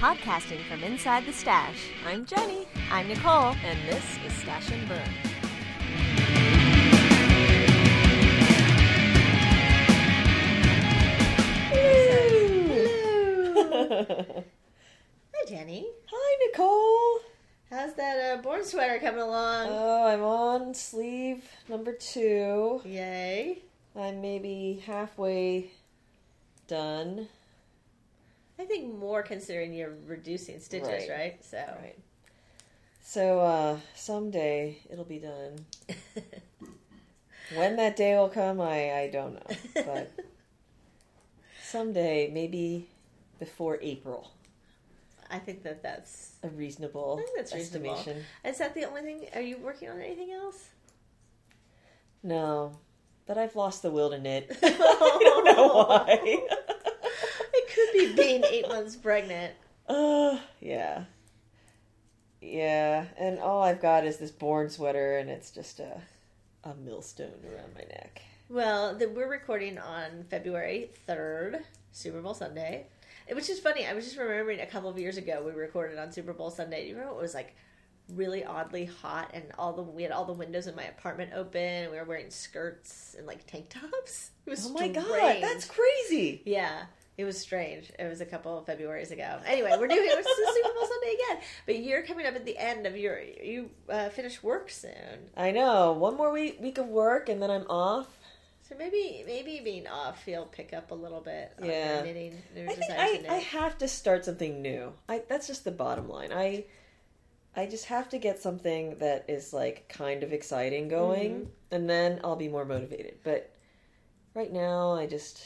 Podcasting from inside the stash. I'm Jenny, I'm Nicole. and this is Stash and Burn. Hi, Jenny. Hi, Nicole. How's that uh, born sweater coming along? Oh, I'm on sleeve number two. Yay. I'm maybe halfway done. I think more considering you're reducing stitches, Right. right? So, Right. So, uh, someday it'll be done. When that day will come, I, I don't know. But someday, maybe before April, I think that that's. a reasonable I think that's reasonable. estimation. Is that the only thing? Are you working on anything else? No, but I've lost the will to knit. I don't know why. Be being eight months pregnant. Uh, yeah. Yeah, and all I've got is this born sweater, and it's just a, a millstone around my neck. Well, the, we're recording on February 3rd, Super Bowl Sunday. Which is funny. I was just remembering a couple of years ago we recorded on Super Bowl Sunday. You remember it was like really oddly hot and all the we had all the windows in my apartment open and we were wearing skirts and like tank tops. It was Oh my god, that's crazy! Yeah, it was strange. It was a couple of Februarys ago. Anyway, we're doing it's the Super Bowl Sunday again. But you're coming up at the end of your you uh, finish work soon, I know. One more week week of work, and then I'm off. so maybe maybe being off you'll pick up a little bit. Yeah. knitting. I think I. I have to start something new. I that's just the bottom line. I I just have to get something that is like kind of exciting going, Mm-hmm. and then I'll be more motivated. But right now, I just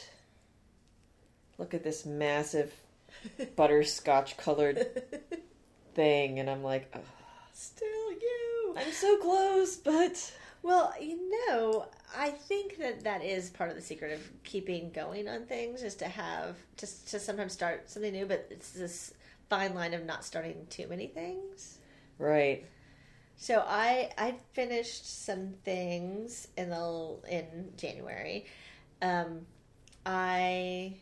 look at this massive butterscotch colored thing, and I'm like, "Ugh, Still you. I'm so close, but Well, you know, I think that that is part of the secret of keeping going on things, is to have just to sometimes start something new, but it's this fine line of not starting too many things. right. So I I finished some things in the in January. Um, I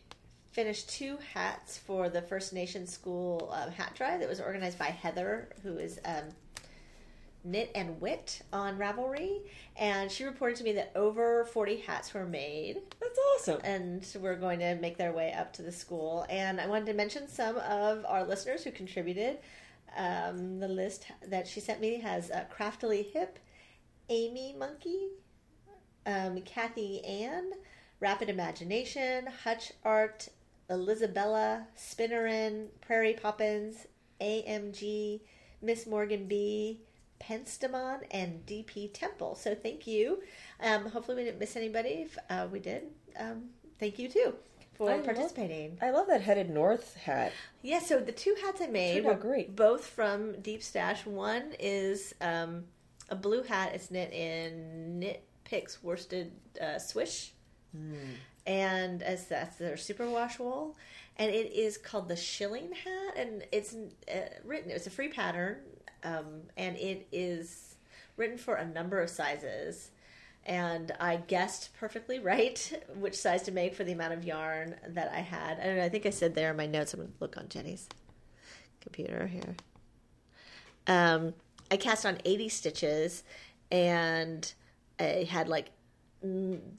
finished two hats for the First Nation School um, hat drive that was organized by Heather, who is um, Knit and Wit on Ravelry, and she reported to me that over forty hats were made That's awesome. and we're going to make their way up to the school. And I wanted to mention some of our listeners who contributed. Um, the list that she sent me has uh, Craftily Hip, Amy Monkey, um, Kathy Ann, Rapid Imagination, Hutch Art, Elizabella, Spinnerin, Prairie Poppins, AMG, Miss Morgan B, Penstemon, and DP Temple. So thank you. Um, hopefully, we didn't miss anybody. If uh, we did, um, thank you too for I love- participating. I love that headed north hat. Yeah, so the two hats I made were great. both from Deep Stash. One is um, a blue hat. It's knit in Knit Picks worsted uh, swish, and as that's their superwash wool, and it is called the Shilling hat, and it's uh, written. It's a free pattern, um, and it is written for a number of sizes. And I guessed perfectly right which size to make for the amount of yarn that I had. I don't know. I think I said there in my notes. I'm to look on Jenny's computer here. Um, I cast on 80 stitches and I had like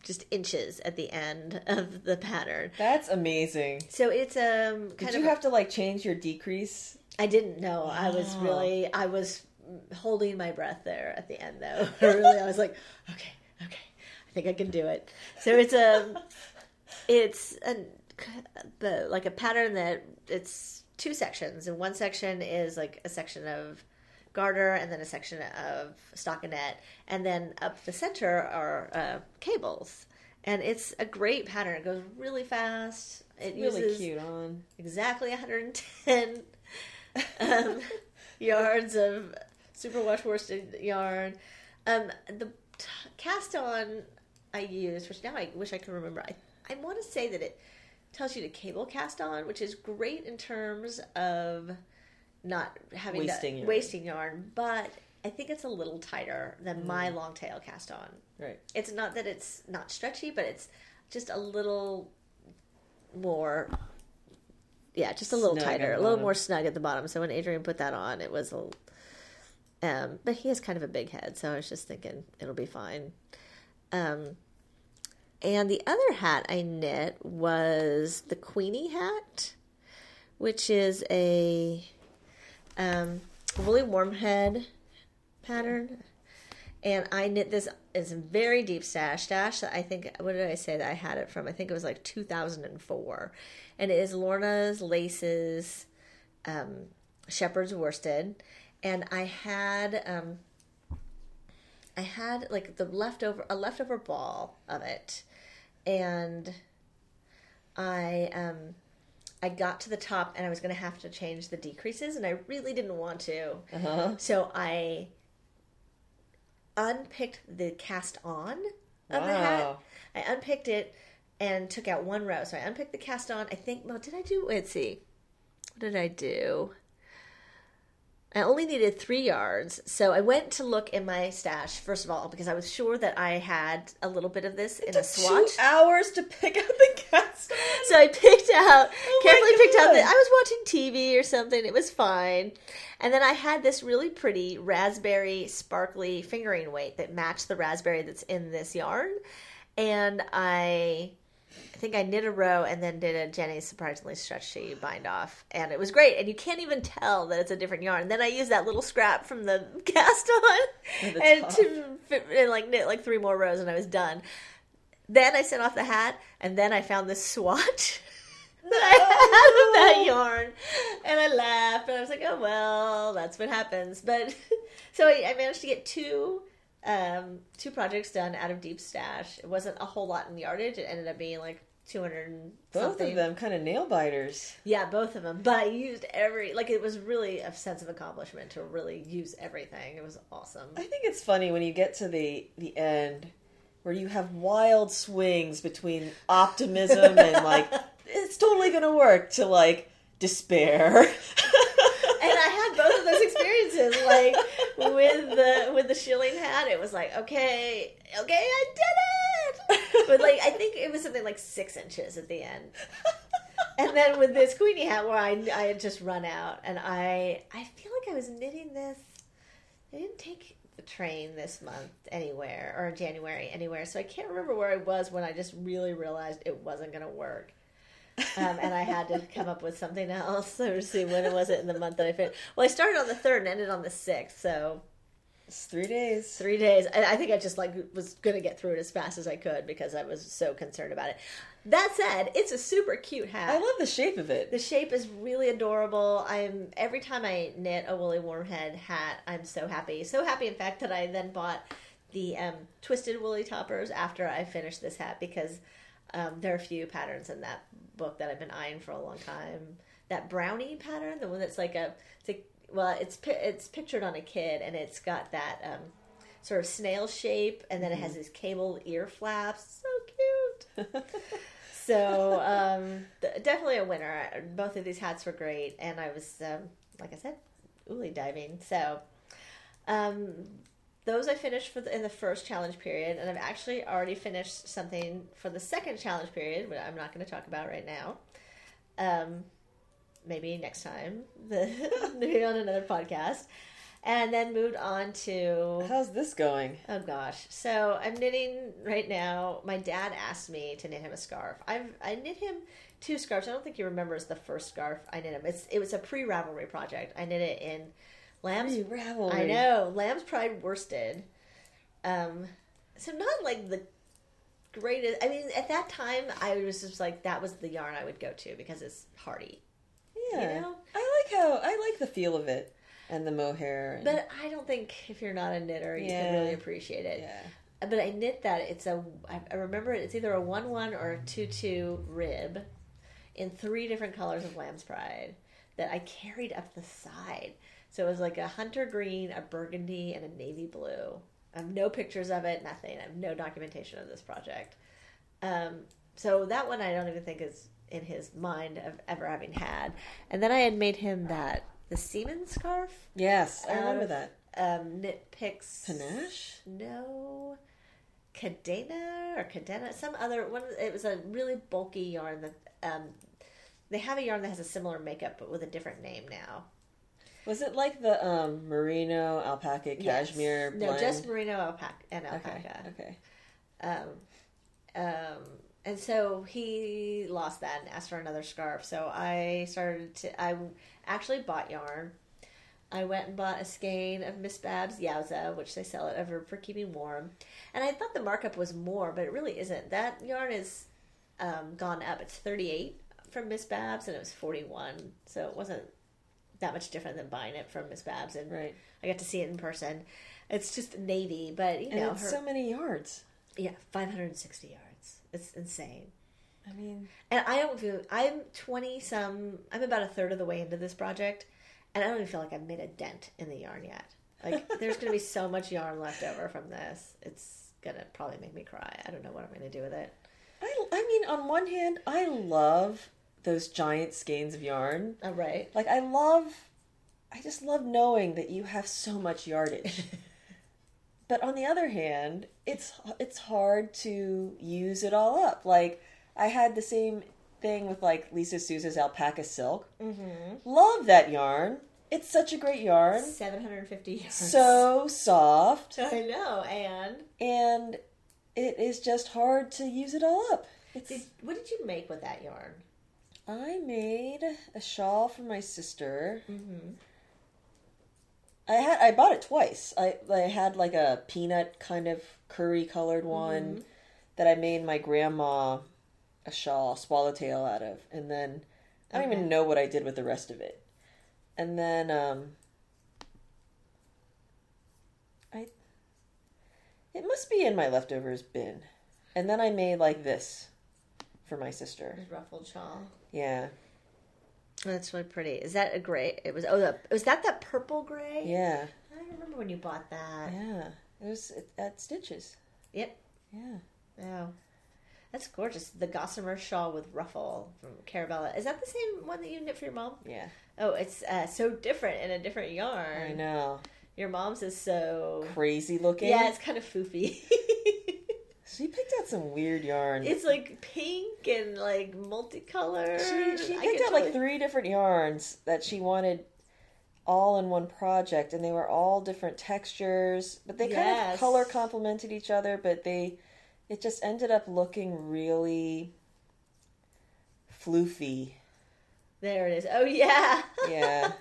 just inches at the end of the pattern. That's amazing. So it's um kind Did of you have to like change your decrease? I didn't know. I was really I was holding my breath there at the end though. really I was like, okay, okay. I think I can do it. So it's a it's a the like a pattern that it's two sections and one section is like a section of garter and then a section of stockinette and then up the center are uh, cables and it's a great pattern it goes really fast it Really uses cute on. exactly 110 um, yards of superwash worsted yarn. Um, the t- cast on I use which now I wish I could remember. I, I want to say that it tells you to cable cast on, which is great in terms of not having Wasting to, yarn. wasting yarn, but I think it's a little tighter than my Mm. long tail cast on. Right. It's not that it's not stretchy, but it's just a little more yeah, just a little Snug tighter, a little more snug at the bottom. So when Adrian put that on, it was a. Um, but he has kind of a big head, so I was just thinking it'll be fine. Um, and the other hat I knit was the Queenie hat, which is a um, woolly warm head pattern. And I knit this it's a very deep stash. Stash that I think what did I say that I had it from? I think it was like 2004. And it is Lorna's Laces um, Shepherd's Worsted. And I had um, I had like the leftover a leftover ball of it. And I um I got to the top and I was going to have to change the decreases and I really didn't want to. Uh-huh. So I unpicked the cast on of the hat. I unpicked it and took out one row. So I unpicked the cast on. I think, well, did I do, let's see. What did I do? I only needed three yards. So I went to look in my stash, first of all, because I was sure that I had a little bit of this in a swatch. Two hours to pick out the cast. So I picked out, Oh carefully picked out that I was watching TV or something. It was fine. And then I had this really pretty raspberry sparkly fingering weight that matched the raspberry that's in this yarn. And I think I knit a row and then did a Jenny surprisingly stretchy bind off. And it was great. And you can't even tell that it's a different yarn. Then I used that little scrap from the cast on the and to fit, and like knit like three more rows and I was done. Then I sent off the hat, and then I found this swatch that I had of that yarn, and I laughed, and I was like, "Oh well, that's what happens." But so I, I managed to get two um, two projects done out of Deep Stash. It wasn't a whole lot in yardage. It ended up being like two hundred Both something. of them kind of nail biters. Yeah, both of them. But I used every like it was really a sense of accomplishment to really use everything. It was awesome. I think it's funny when you get to the the end where you have wild swings between optimism and like it's totally gonna work to like despair. and I had both of those experiences. Like with the with the shilling hat, it was like, okay, okay, I did it. But like, I think it was something like six inches at the end. And then with this Queenie hat, where I I had just run out, and I I feel like I was knitting this. I didn't take the train this month anywhere or January anywhere, so I can't remember where I was when I just really realized it wasn't going to work um, and I had to come up with something else. So see when it was it in the month that I finished. Well, I started on the third and ended on the sixth, so it's three days. three days. And I think I just like was gonna get through it as fast as I could because I was so concerned about it. That said, it's a super cute hat. I love the shape of it. the shape is really adorable. I'm every time I knit a Woolly Wormhead hat, I'm so happy. So happy, in fact, that I then bought the um, twisted woolly toppers after I finished this hat because um, there are a few patterns in that book that I've been eyeing for a long time. That brownie pattern, the one that's like a, it's a well, it's it's pictured on a kid and it's got that um, sort of snail shape, and then it has these cable ear flaps. So cute. So um, th- definitely a winner. Both of these hats were great, and I was, um, like I said, ooly diving. So um, those I finished for the, in the first challenge period, and I've actually already finished something for the second challenge period, but I'm not going to talk about right now. Um, maybe next time, the maybe on another podcast, and then moved on to How's this going? Oh gosh. So I'm knitting right now. My dad asked me to knit him a scarf. I've I knit him two scarves. I don't think he remembers the first scarf I knit him. It's it was a pre Ravelry project. I knit it in lamb's Ravelry. I know. Lamb's Pride worsted. Um so not like the greatest I mean, at that time I was just like that was the yarn I would go to because it's hardy. Yeah, You know? I like how I like the feel of it and the mohair. And, But I don't think if you're not a knitter you can really appreciate it. yeah, but I knit that it's a. I remember it's either a one one or a two two rib in three different colors of lamb's pride that I carried up the side. So it was like a hunter green, a burgundy, and a navy blue. I have no pictures of it, nothing. I have no documentation of this project. Um, so that one I don't even think is in his mind of ever having had. And then I had made him that the seaman scarf. yes, I remember of, that. Um, knit picks Panache. no cadena or cadena some other one it was a really bulky yarn that um they have a yarn that has a similar makeup but with a different name now. Was it like the um, merino alpaca Yes. cashmere No, blend? just merino alpaca and okay. alpaca. Okay. Um, um, and so he lost that and asked for another scarf. So I started to. I actually bought yarn. I went and bought a skein of Miss Babs Yowza, which they sell at Ever for keeping warm. And I thought the markup was more, but it really isn't. That yarn is um, gone up. It's thirty eight from Miss Babs, and it was forty one. So it wasn't that much different than buying it from Miss Babs. And Right. I got to see it in person. It's just navy, but you And know, it's her, so many yards. yeah, 560 yards. It's insane. I mean, And I don't feel I'm 20 some I'm about a third of the way into this project and I don't even feel like I've made a dent in the yarn yet. Like there's going to be so much yarn left over from this. It's going to probably make me cry. I don't know what I'm going to do with it. I, I mean, on one hand, I love those giant skeins of yarn. All right. Like, I love, I just love knowing that you have so much yardage. but on the other hand, it's it's hard to use it all up. Like, I had the same thing with like Lisa Souza's alpaca silk. Mhm. Love that yarn. It's such a great yarn. 750 yards. So soft, I know. And and it is just hard to use it all up. It's, did, what did you make with that yarn? I made a shawl for my sister. Mhm. I had I bought it twice. I I had like a peanut kind of curry colored one Mm-hmm. that I made my grandma a shawl swallowtail out of, and then I don't Okay. even know what I did with the rest of it. And then um, I it must be in my leftovers bin. And then I made like this for my sister. Ruffled shawl. Yeah, That's really pretty. Is that a gray? It was. Oh, the, was that that purple gray? yeah, I remember when you bought that. yeah. It was at Stitches. Yep. Yeah. Wow. That's gorgeous. The gossamer shawl with ruffle from Carabella. Is that the same one that you knit for your mom? Yeah, Oh, it's uh, so different in a different yarn. I know. Your mom's is so. Crazy looking. Yeah, it's kind of foofy. She picked some weird yarn. it's like pink and like multicolored. she she picked out like three different yarns that she wanted all in one project, and they were all different textures, but they kind of color complemented each other. But they, it just ended up looking really floofy. There it is. Oh yeah. Yeah.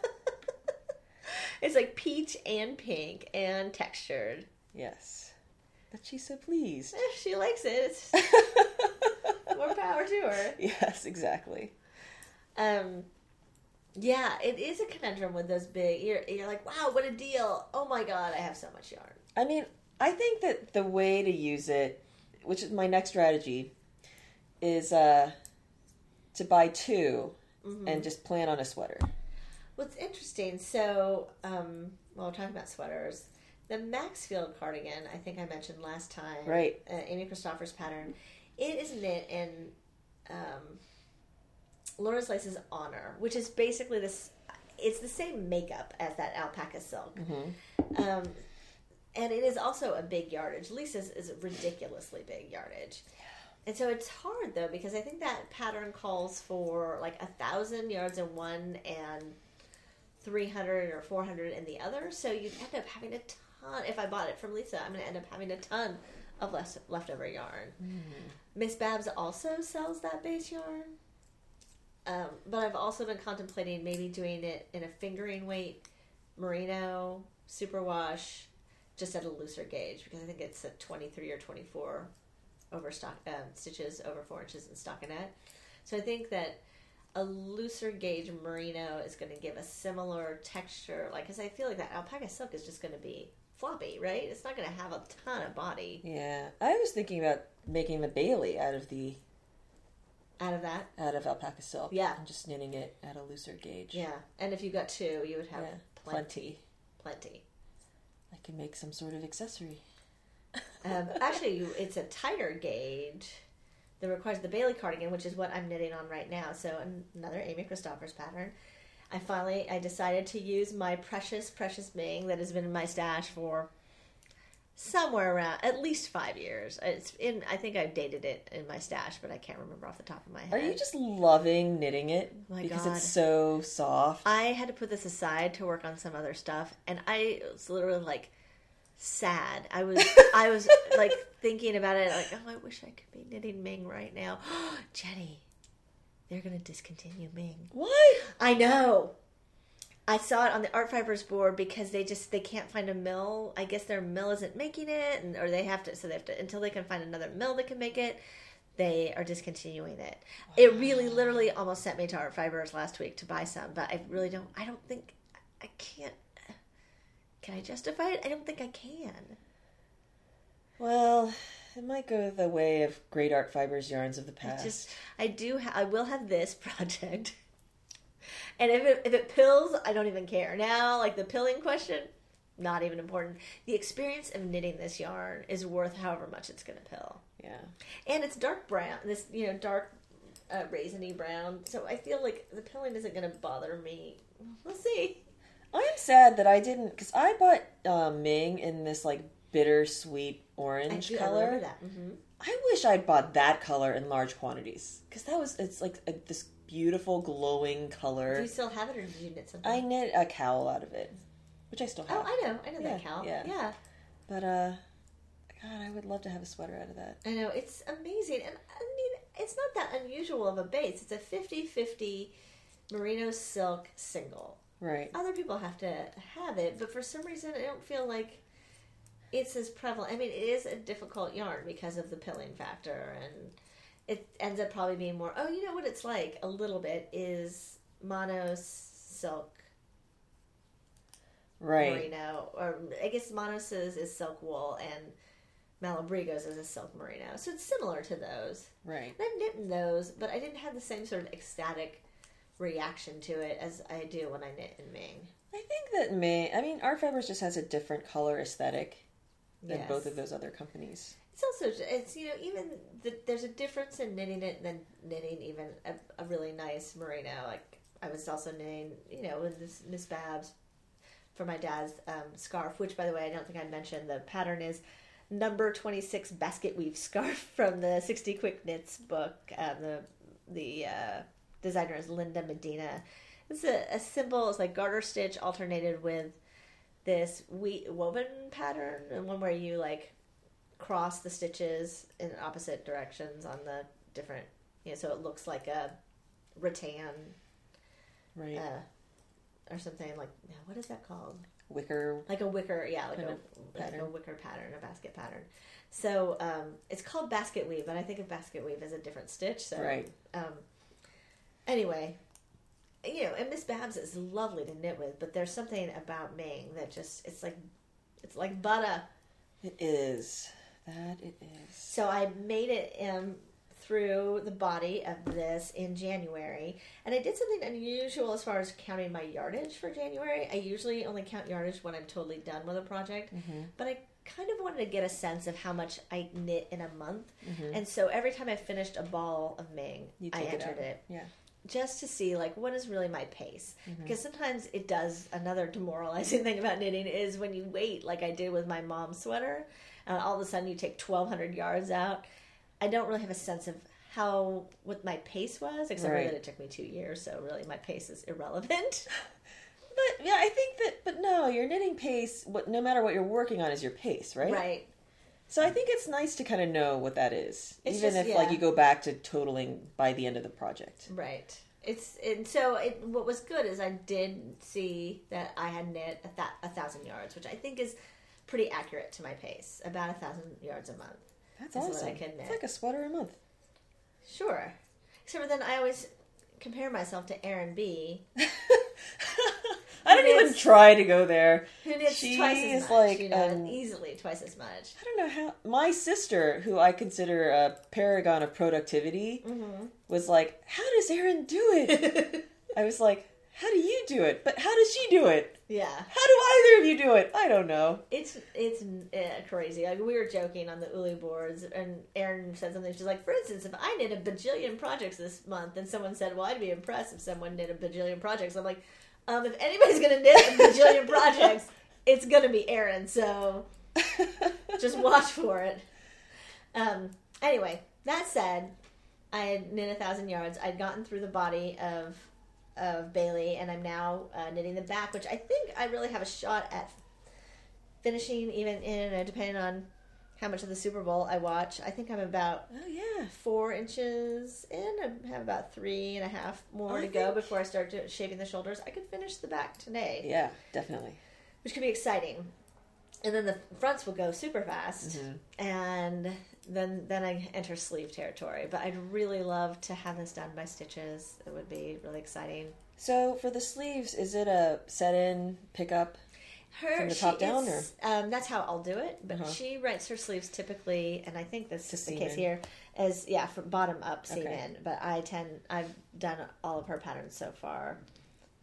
it's like peach and pink and textured. Yes, but she's so pleased. Eh, She likes it. More power to her. yes, exactly. Um, yeah, it is a conundrum with those big. You're you're like, wow, what a deal! Oh my god, I have so much yarn. I mean, I think that the way to use it, which is my next strategy, is uh, to buy 2 Mm-hmm. and just plan on a sweater. What's interesting, so um, while we're talking about sweaters, the Maxfield cardigan, I think I mentioned last time, Right. Uh, Amy Christoffers' pattern. It is knit in um, Lorna's Laces honor, which is basically this. It's the same makeup as that alpaca silk. Um, and it is also a big yardage. Lisa's is a ridiculously big yardage. And so it's hard though because I think that pattern calls for like a thousand yards in one and three hundred or four hundred in the other. So you'd end up having a ton. If I bought it from Lisa, I'm going to end up having a ton of less leftover yarn. Miss Babs also sells that base yarn. Um, but I've also been contemplating maybe doing it in a fingering weight merino superwash just at a looser gauge because I think it's a 23 or 24 over stock um, stitches over four inches in stockinette. So I think that a looser gauge merino is going to give a similar texture, like because I feel like that alpaca silk is just going to be floppy, right? It's not going to have a ton of body Yeah, I was thinking about making the Bailey out of the out of that. out of alpaca silk. Yeah. and just knitting it at a looser gauge. Yeah, and if you got two, you would have Yeah, plenty, plenty. I can make some sort of accessory. Um, actually, it's a tighter gauge that requires the Bailey cardigan, which is what I'm knitting on right now. So another Amy Christoffers pattern. I finally I decided to use my precious precious Ming that has been in my stash for somewhere around at least five years. It's in. I think I've dated it in my stash, but I can't remember off the top of my head. Are you just loving knitting it oh My because God. it's so soft? I had to put this aside to work on some other stuff, and I was literally like sad. I was I was like thinking about it, like, oh, I wish I could be knitting Ming right now. Jenny, they're gonna discontinue Ming. What? I know. I saw it on the art fibers board because they just they can't find a mill. I guess their mill isn't making it, and or they have to so they have to until they can find another mill that can make it. They are discontinuing it. It really, literally, almost sent me to art fibers last week to buy some, but I really don't. I don't think I can't. Can I justify it? I don't think I can. Well, it might go the way of great art fibers yarns of the I past. just I do ha- I will have this project. And if it if it pills, I don't even care. Now, like the pilling question, not even important. The experience of knitting this yarn is worth however much it's going to pill. yeah. And it's dark brown, this you know dark uh, raisiny brown. So I feel like the pilling isn't going to bother me. We'll see. I am sad that I didn't because I bought uh, Ming in this like bittersweet I, orange I color. remember that. hmm I wish I'd bought that color in large quantities because that was it's like a, this beautiful glowing color. Do you still have it, or did you knit something? I knit a cowl out of it, which I still have. oh, I know, I know that cowl. yeah. yeah. But uh, God, I would love to have a sweater out of that. I know, it's amazing. And I mean, it's not that unusual of a base. It's a 50 50 merino silk single. Right. Other people have to have it, but for some reason, I don't feel like it's as prevalent. I mean, it is a difficult yarn because of the pilling factor, and it ends up probably being more. Oh, you know what it's like a little bit is mono silk Right. merino, or I guess Manos is, silk wool, and Malabrigos is a silk merino. So it's similar to those. Right. And I've knit in those, but I didn't have the same sort of ecstatic reaction to it as I do when I knit in Ming. I think that May. I mean, Art Fibers just has a different color aesthetic than Yes. both of those other companies. It's also it's you know even the, there's a difference in knitting it than knitting even a, a really nice merino. Like I was also knitting you know with this Miss Babs for my dad's um, scarf, which by the way I don't think I mentioned. The pattern is number twenty six basket weave scarf from the sixty quick knits book. Um, the the uh, designer is Linda Medina. It's a, a simple. It's like garter stitch alternated with this we woven pattern, and one where you like cross the stitches in opposite directions on the different. You know, so it looks like a rattan Right. uh, or something like. What is that called? Wicker. like a wicker yeah like a, like a wicker pattern a basket pattern so um, it's called basket weave but i think of basket weave as a different stitch so Right. um, anyway you know and miss babs is lovely to knit with but there's something about ming that just it's like it's like butter It is. That it is. so I made it um, through the body of this in January, and I did something unusual as far as counting my yardage for January. I usually only count yardage when I'm totally done with a project, Mm-hmm. but I kind of wanted to get a sense of how much I knit in a month, Mhm. and so every time I finished a ball of Ming, You I take it entered it Yeah. Just to see like what is really my pace Mm-hmm. because sometimes it does another demoralizing thing about knitting is when you wait like i did with my mom's sweater and all of a sudden you take 1200 yards out i don't really have a sense of how what my pace was except Right. that it took me two years so really my pace is irrelevant But yeah, I think that. But no, your knitting pace. What no matter what you're working on is your pace, right? right So I think it's nice to kind of know what that is, It's even just- if like you go back to totaling by the end of the project. right it's and so it, what was good is i did see that i had knit a, th- a thousand yards which i think is pretty accurate to my pace about a thousand yards a month That's awesome. I can It's knit. like a sweater a month. Sure. Except for then I always compare myself to Erin B, I don't even try to go there. who knits She twice as much. like, you know, um, easily twice as much. I don't know how. My sister, who I consider a paragon of productivity, Mm-hmm. was like, "How does Erin do it?" I was like, "How do you do it?" But how does she do it? yeah, How do either of you do it? I don't know. it's it's uh, crazy. Like we were joking on the Uli boards, and Erin said something. She's like, for instance, if I knit a bajillion projects this month, and someone said, "Well, I'd be impressed if someone knit a bajillion projects," I'm like, um, if anybody's gonna knit a bajillion projects, it's gonna be Erin. So Just watch for it. Um, anyway, that said, I had knit a thousand yards. I'd gotten through the body of of Bailey, and I'm now uh, knitting the back, which I think I really have a shot at finishing, even in uh, depending on how much of the Super Bowl I watch. I think I'm about oh yeah. four inches in. I have about three and a half more I to go before I start to, shaping the shoulders. I could finish the back today Yeah, definitely. which could be exciting. And then the fronts will go super fast, Mm-hmm. and then then I enter sleeve territory. But I'd really love to have this done by stitches. It would be really exciting. So for the sleeves, is it a set in pickup? Her From the top she- down, it's- um, that's how I'll do it. But Uh-huh. she writes her sleeves typically, and I think this To is the case in. here, as yeah, from bottom up seam Okay. in. But I tend I've done all of her patterns so far.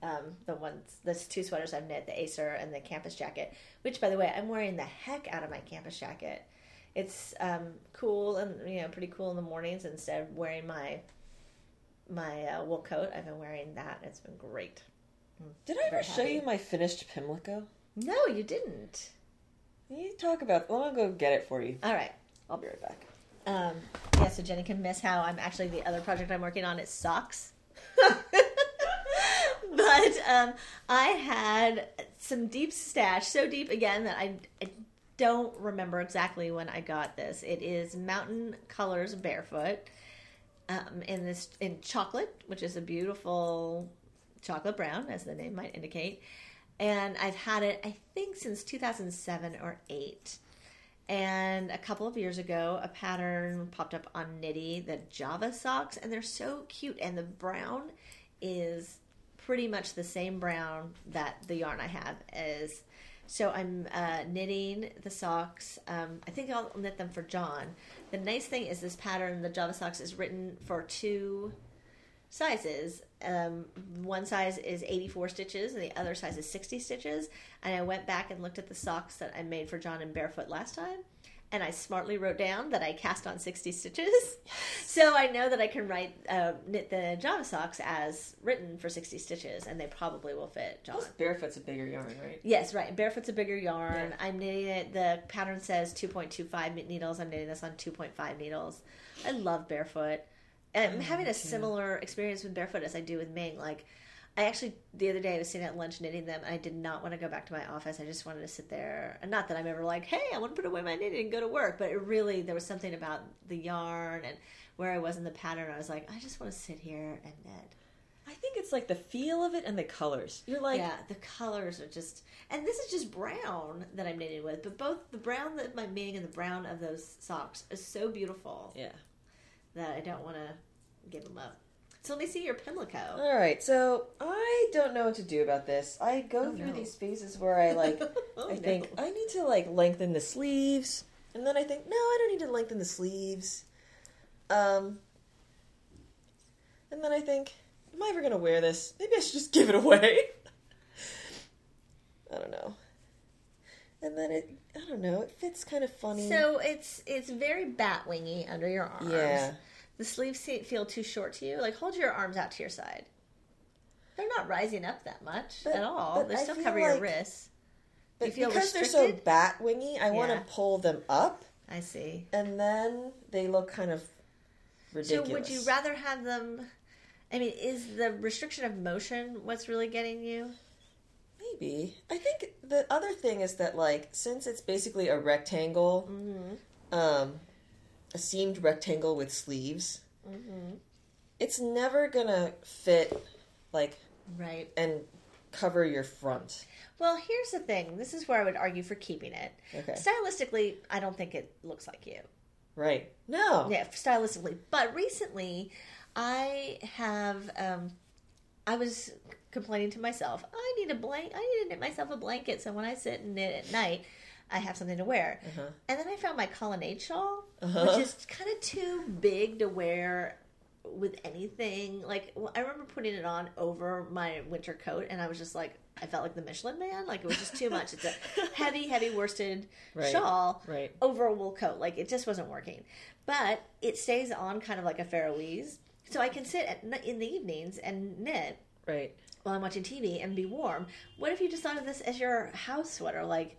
Um, the ones, the two sweaters I've knit, the Acer and the campus jacket. Which, by the way, I'm wearing the heck out of my campus jacket. It's um, cool and you know pretty cool in the mornings instead of wearing my my uh, wool coat. I've been wearing that. It's been great. Did I ever show happy. you my finished Pimlico? No, you didn't. You talk about. Well, I'll go get it for you. All right. I'll be right back. Um, yeah, so Jenny can miss how I'm actually the other project I'm working on It sucks. but um, I had some deep stash, so deep again that I, I don't remember exactly when I got this. It is Mountain Colors Barefoot um, in this in chocolate, which is a beautiful chocolate brown, as the name might indicate. And I've had it, I think, since 2007 or 8. And a couple of years ago, a pattern popped up on Knitty, the Java socks, and they're so cute. And the brown is pretty much the same brown that the yarn I have is. So I'm uh, knitting the socks. Um, I think I'll knit them for John. The nice thing is this pattern, the Java socks, is written for two sizes. Um, one size is 84 stitches and the other size is 60 stitches. And I went back and looked at the socks that I made for John in barefoot last time. And I smartly wrote down that I cast on 60 stitches. So I know that I can write, uh, knit the Java socks as written for 60 stitches and they probably will fit John. Plus, barefoot's a bigger yarn, right? Yes, right. Barefoot's a bigger yarn. I'm knitting it. The pattern says 2.25 needles. I'm knitting this on 2.5 needles. I love barefoot. I'm oh, having a similar experience with barefoot as I do with Ming. Like, I actually the other day I was sitting at lunch knitting them, and I did not want to go back to my office. I just wanted to sit there. And not that I'm ever like, hey, I want to put away my knitting and go to work, but it really there was something about the yarn and where I was in the pattern. I was like, I just want to sit here and knit. I think it's like the feel of it and the colors. You're like, yeah, the colors are just, and this is just brown that I'm knitting with, but both the brown that my Ming and the brown of those socks is so beautiful yeah. That I don't want to give them up. So let me see your Pimlico. All right, so I don't know what to do about this. I go Oh, through no. these phases where I like, Oh, I no. think I need to like lengthen the sleeves, and then I think no, I don't need to lengthen the sleeves. Um, and then I think, am I ever gonna wear this? Maybe I should just give it away. I don't know. And then it, I don't know, it fits kind of funny. So it's it's very bat wingy under your arms. yeah, The sleeves feel too short to you. Like hold your arms out to your side. They're not rising up that much But- at all. They still cover your wrists. but you feel because they're so bat wingy, I want to pull them up. I see. and then they look kind of ridiculous. So would you rather have them? I mean, is the restriction of motion what's really getting you? Maybe. I think the other thing is that like since it's basically a rectangle, Mm-hmm. um, a seamed rectangle with sleeves, Mm-hmm. it's never gonna fit like Right. and cover your front. Well, here's the thing. This is where I would argue for keeping it. Okay. Stylistically, I don't think it looks like you. Right. No. Yeah, stylistically. But recently, I have. Um, I was complaining to myself. I need a blank. I need to knit myself a blanket so when I sit and knit at night, I have something to wear. Uh-huh. And then I found my colonnade shawl, Uh-huh. which is kind of too big to wear with anything. Like well, I remember putting it on over my winter coat, and I was just like, I felt like the Michelin Man. Like it was just too much. It's a heavy, heavy worsted Right. shawl Right. over a wool coat. Like it just wasn't working. But it stays on kind of like a Faroese. So I can sit at, in the evenings and knit Right. while I'm watching TV and be warm. What if you just thought of this as your house sweater? Like,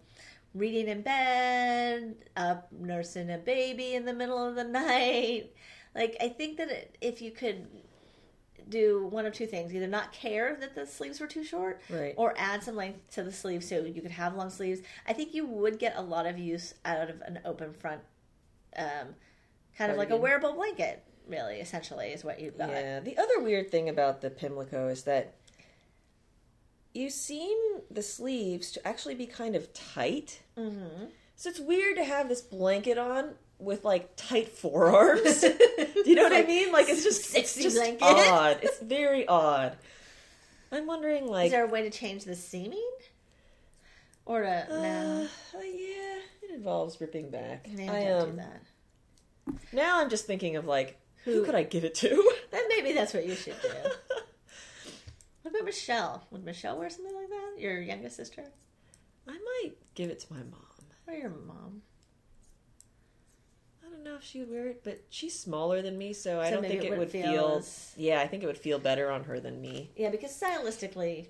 reading in bed, up nursing a baby in the middle of the night. Like I think that it, if you could do one of two things, either not care that the sleeves were too short, Right. or add some length to the sleeves so you could have long sleeves. I think you would get a lot of use out of an open front, um, kind of like a wearable blanket. Really, essentially, is what you've got. Yeah. The other weird thing about the Pimlico is that you seem the sleeves to actually be kind of tight. Mm-hmm. So it's weird to have this blanket on with like tight forearms. Do you know what I mean? Like it's just it's just blanket. odd. It's very odd. I'm wondering like Is there a way to change the seaming, or to uh, no? yeah, it involves ripping back. Maybe I don't do um that. now I'm just thinking of like who, Who- could I give it to? Then maybe that's what you should do. what about Michelle? Would Michelle wear something like that? Your youngest sister I might give it to my mom. or your mom? I don't know if she would wear it, but she's smaller than me, so I don't think it it would feel feel. as- Yeah, I think it would feel better on her than me. Yeah, because stylistically,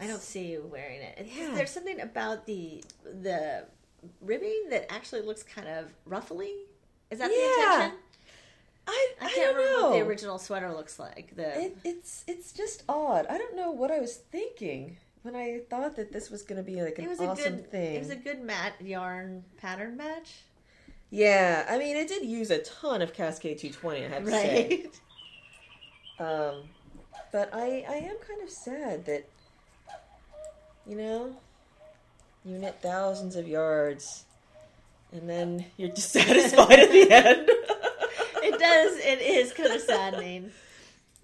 I don't see you wearing it. It's- Yeah. There's something about the the ribbing that actually looks kind of ruffly. Is that the intention? I, I I, can't don't remember know. what the original sweater looks like. The It, it's it's just odd. I don't know what I was thinking when I thought that this was going to be like an it was awesome a good thing. It was a good mat yarn pattern match. yeah, I mean, it did use a ton of Cascade 220. I have to say. Right. Um, but I I am kind of sad that you know you knit thousands of yards and then you're dissatisfied at the end. it does. It is kind of saddening.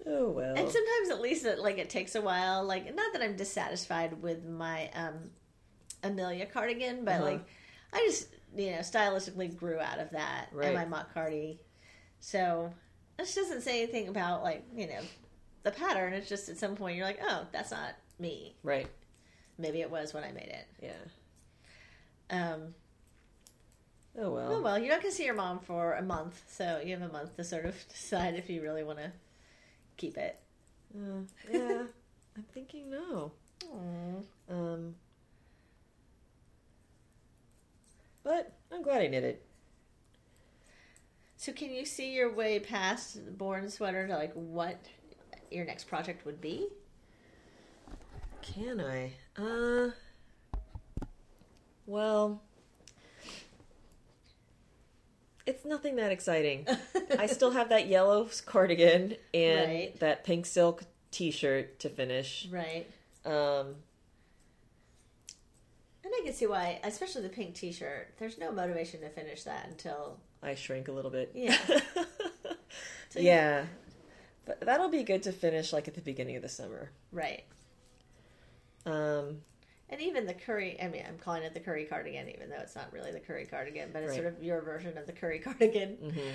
Oh well. And sometimes at least it like it takes a while. Like not that I'm dissatisfied with my um Amelia cardigan, but Uh-huh. like I just you know stylistically grew out of that Right. and my mock cardi. So this doesn't say anything about like you know the pattern. It's just at some point you're like, oh, that's not me. right. Maybe it was when I made it. Yeah. Um, Oh well. oh well, you're not gonna see your mom for a month, so you have a month to sort of decide if you really want to keep it. Uh, yeah. I'm thinking no. Um. But I'm glad I knit it. So, can you see your way past the Born Sweater to like what your next project would be? Can I? Uh. Well. It's nothing that exciting. I still have that yellow cardigan and Right. that pink silk T-shirt to finish. right, Um, and I can see why, especially the pink T-shirt. There's no motivation to finish that until I shrink a little bit. Yeah. So you- yeah, but that'll be good to finish like at the beginning of the summer. right, Um, and even the curry. I mean, I'm calling it the curry cardigan, even though it's not really the curry cardigan, but it's Right. sort of your version of the curry cardigan. mhm.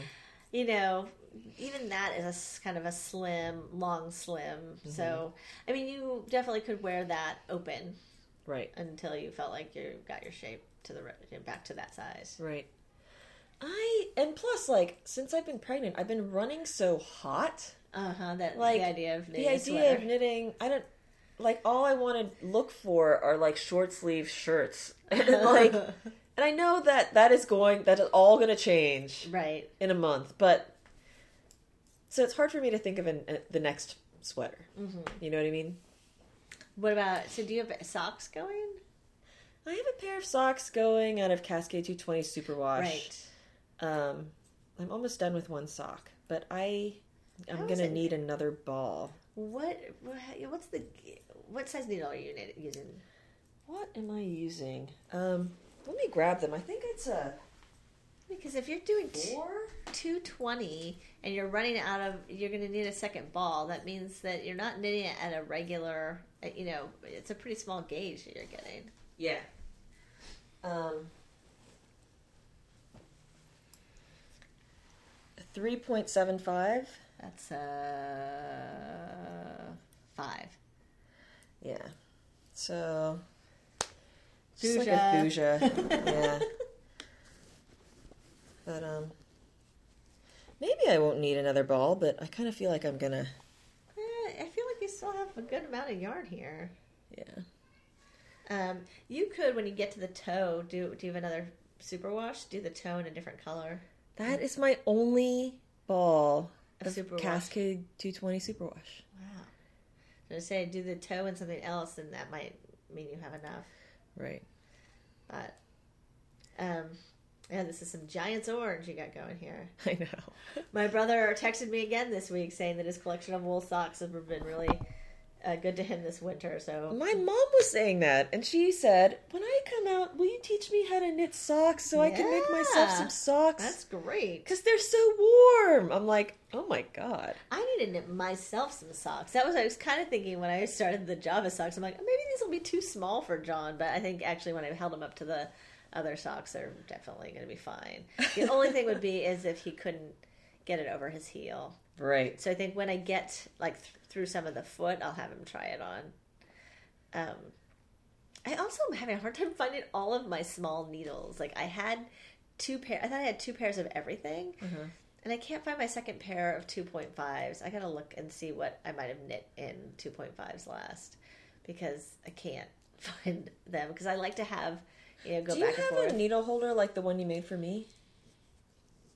you know, even that is a kind of a slim, long slim. So, I mean, you definitely could wear that open right, until you felt like you got your shape to the back to that size. right. I and plus, like, since I've been pregnant, I've been running so hot. Uh huh. That Like, the idea of the knitting a idea of knitting i don't like all i want to look for are like short sleeve shirts and like and i know that that is going that is all going to change right. in a month but so it's hard for me to think of an, uh, the next sweater Mm-hmm. you know what i mean What about? So, do you have socks going? i have a pair of socks going out of cascade 220 superwash Right. um i'm almost done with one sock but i i'm How gonna need another ball What? what what's the? What size needle are you using? what am i using um let me grab them i think it's a Because if you're doing four 220 and you're running out of you're going to need a second ball that means that you're not knitting it at a regular uh, you know it's a pretty small gauge that you're getting Yeah. Um. Three point seven five. that's uh five Yeah. So. Just like Fuchsia. a fuchsia. yeah. But um. Maybe I won't need another ball, but I kind of feel like I'm gonna. Eh, i feel like you still have a good amount of yarn here Yeah. Um, you could, when you get to the toe, do do you have another superwash? Do the toe in a different color. That is my only ball A of superwash. Cascade 220 Superwash. I say do the toe and something else, and that might mean you have enough. Right. But um, yeah, this is some Giants orange you got going here. I know. My brother texted me again this week saying that his collection of wool socks have been really uh, good to him this winter. So My mom was saying that, and she said, "When I come out, will you teach me how to knit socks so I can make myself some socks? that's great. Because they're so warm." I'm like, "Oh my god!" I need to knit myself some socks. That was I was kind of thinking when I started the Java socks. I'm like, maybe these will be too small for John, but I think actually when I held them up to the other socks, they're definitely going to be fine. The only thing would be is if he couldn't get it over his heel. Right. So I think when I get like th- through some of the foot, I'll have him try it on. Um, I also am having a hard time finding all of my small needles. Like I had two pair. I thought I had two pairs of everything, and I can't find my second pair of two point fives. I gotta look and see what I might have knit in two point fives last, because I can't find them. Because I like to have you know go Do you back and have forth. a needle holder like the one you made for me?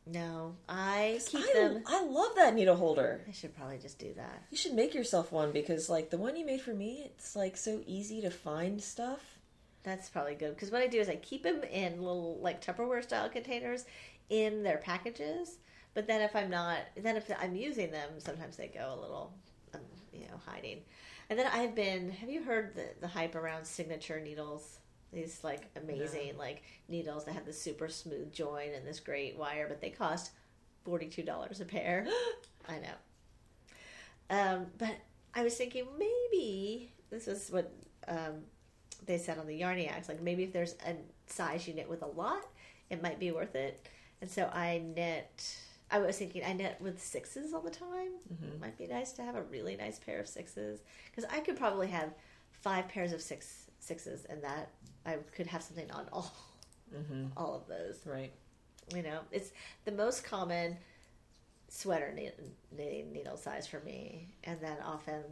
No, I keep I, them. I love that needle holder. I should probably just do that. You should make yourself one because, like, the one you made for me, it's like so easy to find stuff. That's probably good because what I do is I keep them in little like Tupperware style containers in their packages. But then if I'm not, then if I'm using them, sometimes they go a little, um, you know, hiding. And then I've been. Have you heard the the hype around signature needles? These like amazing like needles that have the super smooth join and this great wire, but they cost forty two dollars a pair. I know. Um, but I was thinking maybe this is what um, they said on the Yarniacs. Like maybe if there's a size you knit with a lot, it might be worth it. And so I knit. I was thinking I knit with sixes all the time. It might be nice to have a really nice pair of sixes because I could probably have five pairs of six sixes, and that I could have something on all all of those. Right. You know, it's the most common sweater knit- knitting needle size for me, and then often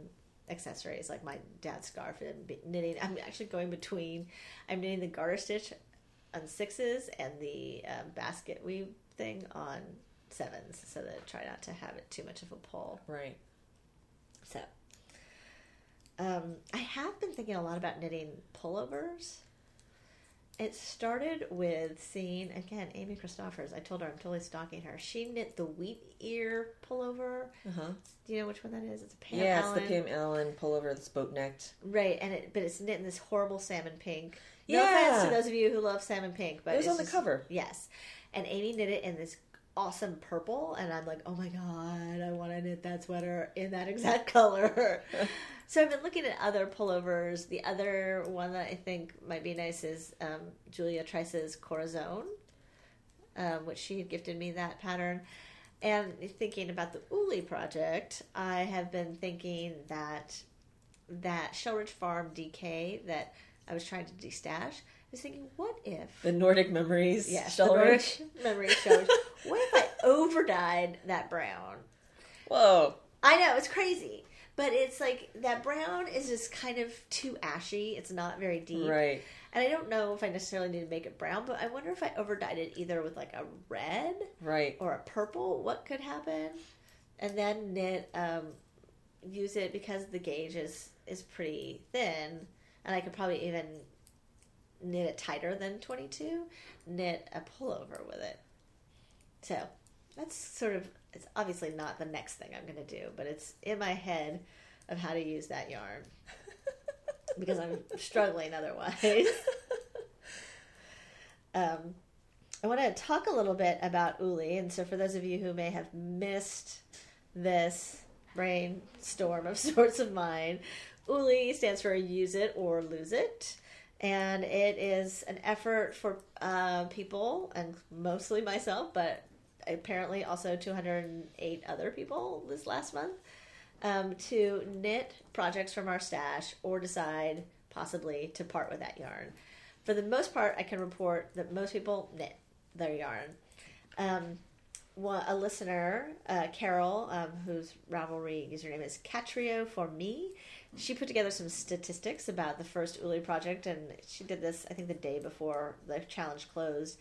accessories like my dad's scarf and knitting. I'm actually going between. I'm knitting the garter stitch on sixes and the um, basket weave thing on sevens, so that I try not to have it too much of a pull. Right. So, um, I have been thinking a lot about knitting pullovers. It started with seeing again Amy Christoffers. I told her I'm totally stalking her. She knit the wheat ear pullover. Uh huh. Do you know which one that is? It's a Pam Yeah, Allen. it's the Pam Allen pullover that's boat necked. Right, and it but it's knit in this horrible salmon pink. No Yeah. offense to those of you who love salmon pink, but It was on the just- cover. Yes, and Amy knit it in this awesome purple, and I'm like, oh my god, I want to knit that sweater in that exact color. So I've been looking at other pullovers. The other one that I think might be nice is um, Julia Trice's Corazon, um, which she had gifted me that pattern. And thinking about the Uli project, I have been thinking that that Shelridge Farm DK that I was trying to destash. I was thinking, what if The Nordic Memories. Yes, Shell the. Nordic memory shows. what if I overdyed that brown? Whoa. I know it's crazy, but it's like that brown is just kind of too ashy. It's not very deep, Right. and I don't know if I necessarily need to make it brown. But I wonder if I overdyed it either with like a red Right. or a purple. What could happen? And then knit, um, use it because the gauge is is pretty thin, and I could probably even knit it tighter than 22 knit a pullover with it so that's sort of it's obviously not the next thing i'm going to do but it's in my head of how to use that yarn. Because i'm struggling otherwise. Um, i want to talk a little bit about uli and so for those of you who may have missed this brainstorm of sorts of mine uli stands for use it or lose it and it is an effort for uh, people and mostly myself but apparently also 208 other people this last month um, to knit projects from our stash or decide possibly to part with that yarn for the most part i can report that most people knit their yarn um, a listener, uh, Carol, um, whose Ravelry username is Catrio for me. She put together some statistics about the first Uli project, and she did this, I think, the day before the challenge closed.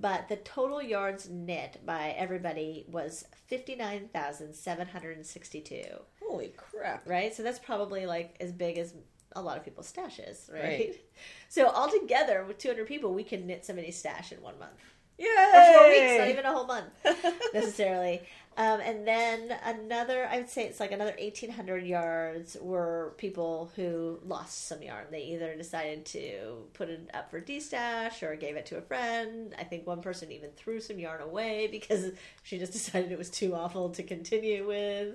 But the total yards knit by everybody was 59,762, Holy crap! right? So that's probably like as big as a lot of people's stashes, right? Right. So altogether, with 200 people, we can knit somebody's stash in one month Yeah, or four weeks, not even a whole month necessarily. Um, and then another, I would say it's like another 1,800 yards were people who lost some yarn. They either decided to put it up for destash or gave it to a friend. I think one person even threw some yarn away because she just decided it was too awful to continue with.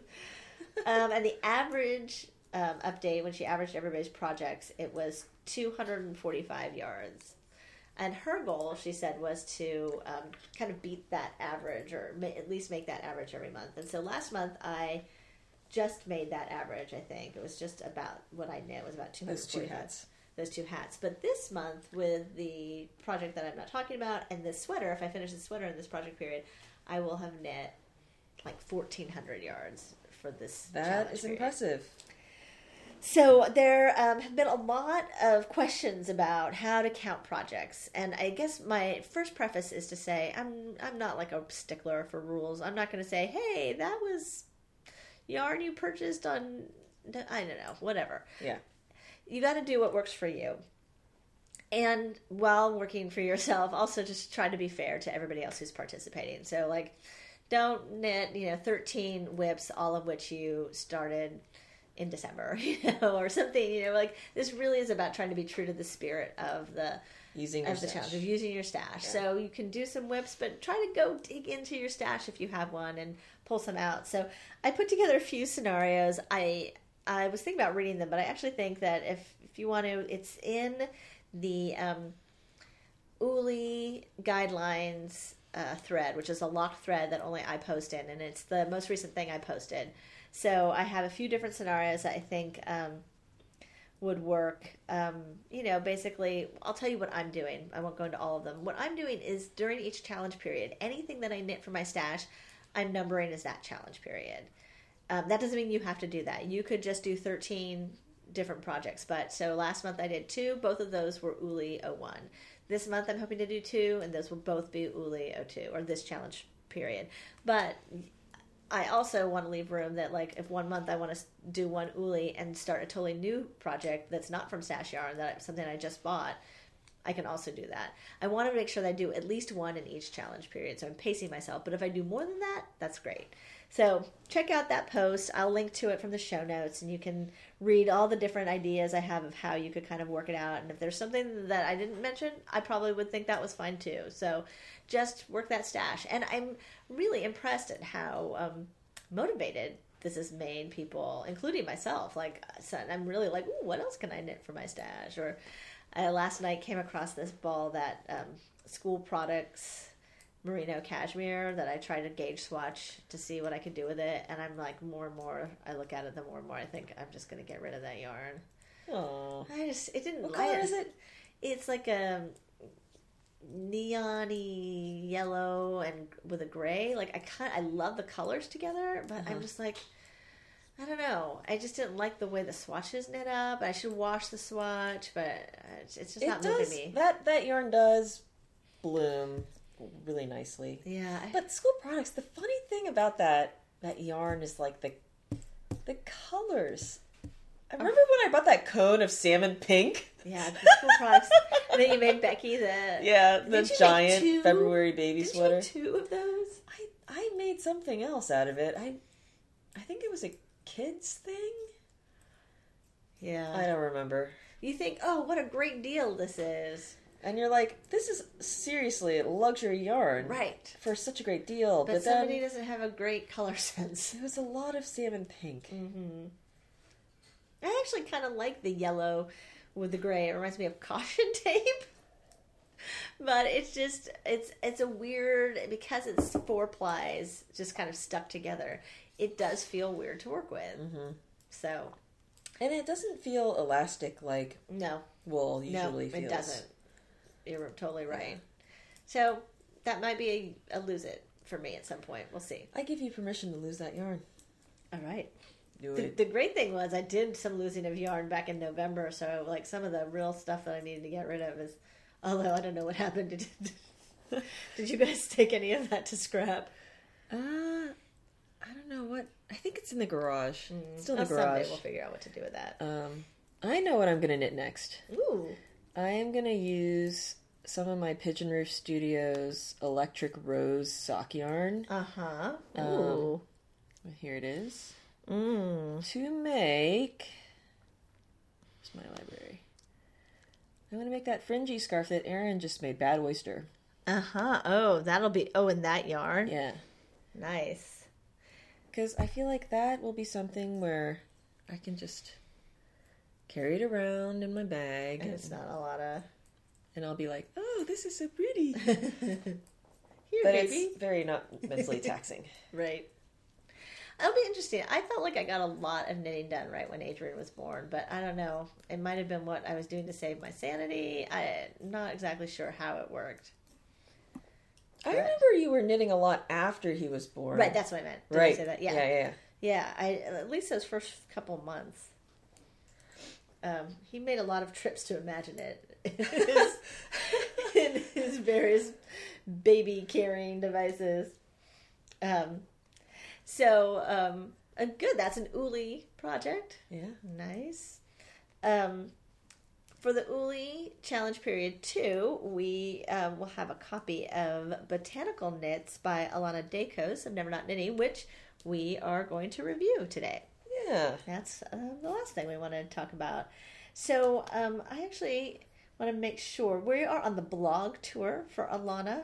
Um, and the average um, update, when she averaged everybody's projects, it was 245 yards. And her goal, she said, was to um, kind of beat that average or ma- at least make that average every month. And so last month I just made that average, I think. It was just about what I knit was about 240 Those two hats. Those two hats. But this month, with the project that I'm not talking about and this sweater, if I finish the sweater in this project period, I will have knit like 1,400 yards for this That is period. impressive. So there um, have been a lot of questions about how to count projects, and I guess my first preface is to say I'm I'm not like a stickler for rules. I'm not going to say, hey, that was yarn you purchased on I don't know, whatever. Yeah. You got to do what works for you. And while working for yourself, also just try to be fair to everybody else who's participating. So like don't knit, you know, 13 whips all of which you started in December, you know, or something, you know, like this really is about trying to be true to the spirit of the Using of the stash. challenge of using your stash. So you can do some whips, but try to go dig into your stash if you have one and pull some out. So I put together a few scenarios. I I was thinking about reading them, but I actually think that if if you want to, it's in the um, Uli guidelines uh, thread, which is a locked thread that only I post in, and it's the most recent thing I posted. So I have a few different scenarios that I think um, would work. Um, you know, basically, I'll tell you what I'm doing. I won't go into all of them. What I'm doing is during each challenge period, anything that I knit for my stash, I'm numbering as that challenge period. Um, that doesn't mean you have to do that. You could just do 13 different projects. But so last month I did two. Both of those were Uli 01. This month I'm hoping to do two, and those will both be Uli 02, or this challenge period. But I also want to leave room that, like, if one month I want to do one Uli and start a totally new project that's not from Stash Yarn, that something I just bought, I can also do that. I want to make sure that I do at least one in each challenge period, so I'm pacing myself. But if I do more than that, that's great. So check out that post. I'll link to it from the show notes, and you can read all the different ideas I have of how you could kind of work it out. And if there's something that I didn't mention, I probably would think that was fine too. So just work that stash. And I'm really impressed at how um, motivated this has made people, including myself. Like, I'm really like, what else can I knit for my stash? Or I last night came across this ball that um, school products merino cashmere that I try to gauge swatch to see what I could do with it, and I'm like more and more I look at it, the more and more I think I'm just gonna get rid of that yarn. Aw. I just it didn't. What color is it? It's like a neony yellow and with a gray. Like I kind, I love the colors together, but I'm Uh-huh. just like. I don't know. I just didn't like the way the swatches knit up. I should wash the swatch, but uh, it's it's just It not does. moving me. That that yarn does bloom really nicely. Yeah, I- But school products, the funny thing about that that yarn is like the the colors. I oh. remember when I bought that cone of salmon pink. Yeah, the school products. and then you made Becky the Yeah, the Did you make giant? February baby Did sweater. two of those? I I made something else out of it. I I think it was a kids thing. Yeah. I don't remember. You think, oh, what a great deal this is, And you're like, this is seriously luxury yarn, right? For such a great deal, But, but, somebody then doesn't have a great color sense. it was a lot of salmon pink. Mm-hmm. I actually kind of like the yellow with the gray. It reminds me of caution tape. But it's just it's it's a weird because it's four plies just kind of stuck together. It does feel weird to work with. hmm So And it doesn't feel elastic like no, wool no, usually feels. it doesn't. You're totally right. So that might be a, a lose it for me at some point. We'll see. I give you permission to lose that yarn. All right. Do The, it. the great thing was I did some losing of yarn back in November, so like some of the real stuff that I needed to get rid of is. Although I don't know what happened. Did, did you guys take any of that to scrap? Uh, I don't know what. I think it's in the garage. It's still in Oh, the someday garage. we'll figure out what to do with that. Um, I know what I'm gonna knit next. Ooh. I am gonna use some of my Pigeonroof Studios electric rose sock yarn. Uh huh. Um, Ooh. Here it is. Mm. To make. It's my library. I'm gonna make that fringy scarf that Erin just made. Bad oyster. Uh huh. Oh, that'll be. Oh, and that yarn. Yeah. Nice. Because I feel like that will be something where I can just carry it around in my bag, And it's not a lot of. and I'll be like, "Oh, this is so pretty." Here, but baby. it's very not mentally taxing. Right. That'll be interesting. I felt like I got a lot of knitting done right when Adrian was born, but I don't know. It might have been what I was doing to save my sanity. I'm not exactly sure how it worked. I remember you were knitting a lot after he was born. Right, that's what I meant. Did right. I say that? Yeah. yeah, yeah. Yeah, I at least those first couple months. Um, he made a lot of trips to Imagiknit in his, in his various baby carrying devices. Um, so um, uh, good. That's an Uli project. Yeah. Nice. Um, for the Uli Challenge Period 2, we um, will have a copy of Botanical Knits by Alana Dakos of Never Not Knitting, which we are going to review today. Yeah. That's uh, the last thing we want to talk about. So um, I actually want to make sure we are on the blog tour for Alana,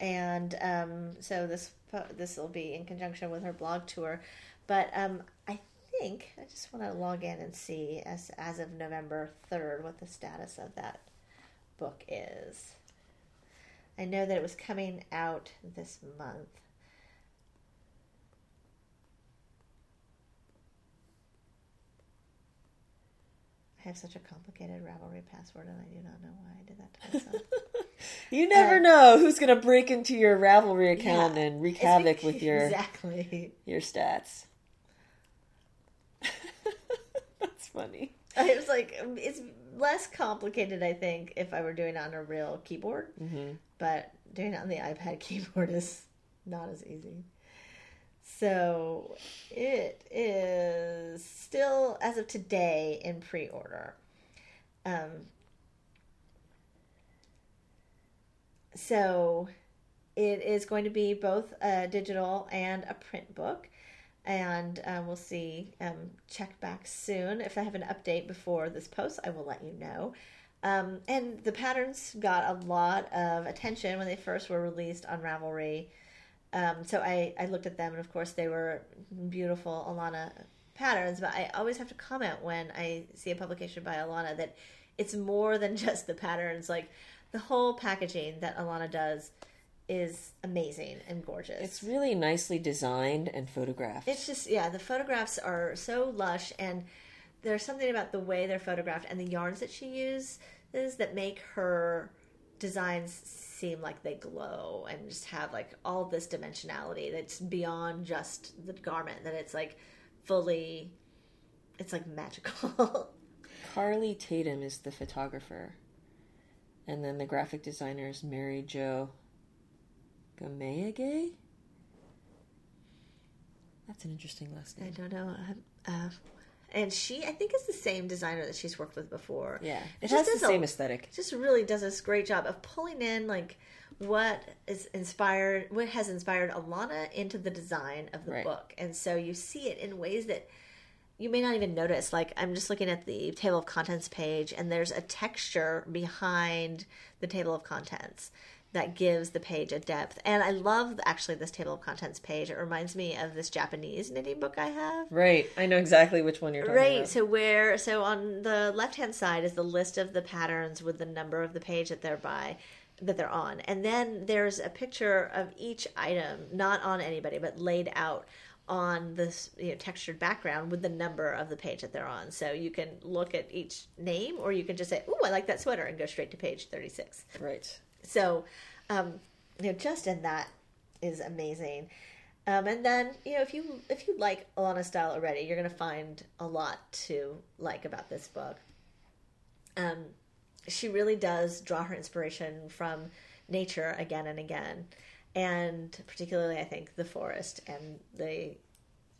and um, so this this will be in conjunction with her blog tour. But um, I think I just want to log in and see as as of November third what the status of that book is. I know that it was coming out this month. I have such a complicated Ravelry password, and I do not know why I did that to myself. You never Uh, know who's gonna break into your Ravelry account Yeah. and wreak havoc with your exactly. your stats. That's funny. I was like, um, it's less complicated, I think, if I were doing it on a real keyboard. Mm-hmm. But doing it on the iPad keyboard is not as easy. So it is still, as of today, in pre order. Um, so it is going to be both a digital and a print book. And um, we'll see. Um, check back soon. If I have an update before this post, I will let you know. Um, and the patterns got a lot of attention when they first were released on Ravelry. Um, so I, I looked at them, and of course, they were beautiful Alana patterns. But I always have to comment when I see a publication by Alana that it's more than just the patterns. Like the whole packaging that Alana does is amazing and gorgeous. It's really nicely designed and photographed. It's just yeah, the photographs are so lush, and there's something about the way they're photographed and the yarns that she uses that make her designs seem like they glow and just have like all this dimensionality that's beyond just the garment. That it's like fully, it's like magical. Carly Tatum is the photographer, and then the graphic designer is Mary Jo Gameage. That's an interesting last name I don't know. Uh, and she, I think, is the same designer that she's worked with before. Yeah, it just has the does a- same aesthetic. just really does this great job of pulling in like what is inspired what has inspired Alana into the design of the Right. book. And so you see it in ways that you may not even notice. Like I'm just looking at the table of contents page and there's a texture behind the table of contents that gives the page a depth. And I love actually this table of contents page. It reminds me of this Japanese knitting book I have. Right, I know exactly which one you're talking Right. about. So where so on the left hand side is the list of the patterns with the number of the page that they're by that they're on. And then there's a picture of each item, not on anybody, but laid out on this you know, textured background with the number of the page that they're on. So you can look at each name or you can just say, "Ooh, I like that sweater" and go straight to page 36. Right. So, um, you know, just in that is amazing. Um, and then you know if you if you like Alana's style already, you're to find a lot to like about this book. Um, she really does draw her inspiration from nature again and again, and particularly I think the forest and the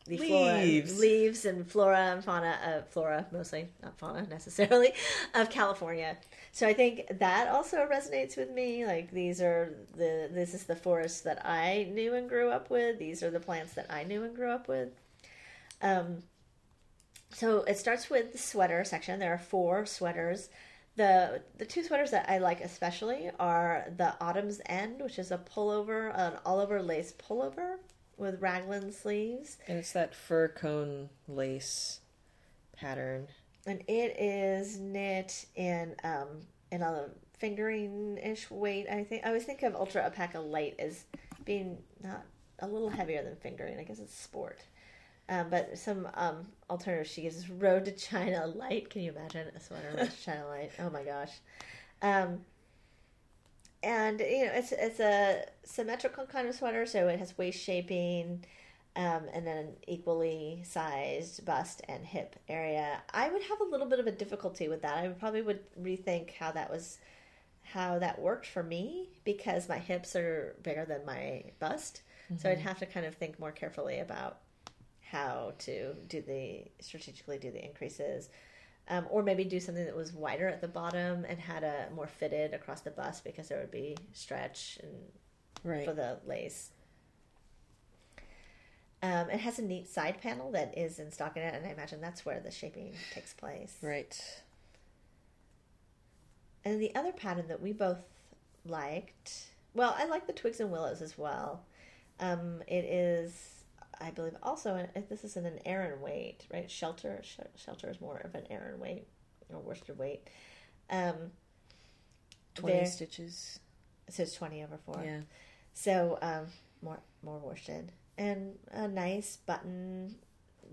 the Leaves. flora, leaves and flora and fauna, uh, flora mostly, not fauna necessarily, of California. So I think that also resonates with me. Like these are the this is the forest that I knew and grew up with. These are the plants that I knew and grew up with. Um, so it starts with the sweater section. There are four sweaters. The the two sweaters that I like especially are the Autumn's End, which is a pullover, an all over lace pullover with raglan sleeves. And it's that fir cone lace pattern. and it is knit in um in a fingering ish weight. I think I always think of Ultra Alpaca Light as being not a little heavier than fingering. I guess it's sport. Um, but some um, alternatives she gives is Road to China Light. Can you imagine a sweater Road to China Light? Oh my gosh. Um, and you know it's it's a symmetrical kind of sweater, so it has waist shaping, um, and then an equally sized bust and hip area. I would have a little bit of a difficulty with that. I would probably would rethink how that was, how that worked for me because my hips are bigger than my bust. So I'd have to kind of think more carefully about how to do the strategically do the increases. Um, or maybe do something that was wider at the bottom and had a more fitted across the bust because there would be stretch and Right. for the lace. Um, it has a neat side panel that is in stockinette, and I imagine that's where the shaping takes place. Right. And the other pattern that we both liked, well, I like the twigs and willows as well. Um, it is, I believe, also this is in an Aran weight, right? Shelter, sh- shelter is more of an Aran weight or worsted weight. Um, 20 there- stitches. it says twenty over four. Yeah. So um, more more worsted and a nice button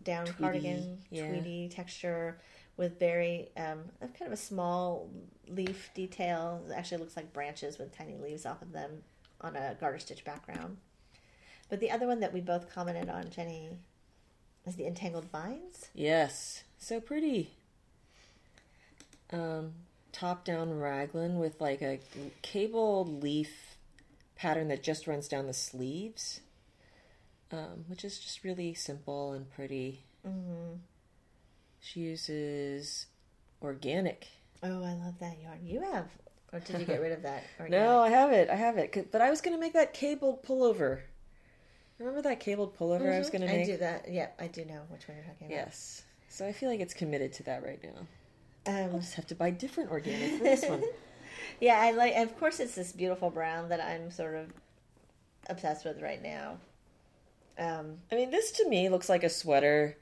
down Tweedy, cardigan, yeah. tweedy texture with very um, kind of a small leaf detail. It actually looks like branches with tiny leaves off of them on a garter stitch background. But the other one that we both commented on, Jenny, is the entangled vines. Yes. So pretty. Um, top down raglan with like a cable leaf pattern that just runs down the sleeves, um, which is just really simple and pretty. Mm-hmm. She uses organic. Oh, I love that yarn. You have, or did you get rid of that? No, I have it. I have it. But I was going to make that cabled pullover. Remember that cabled pullover I was going to Mm-hmm. I do that. Yeah, I do know which one you're talking about. Yes. So I feel like it's committed to that right now. Um, I'll just have to buy different organic for this one. Yeah, I like. Of course, it's this beautiful brown that I'm sort of obsessed with right now. Um, I mean, this to me looks like a sweater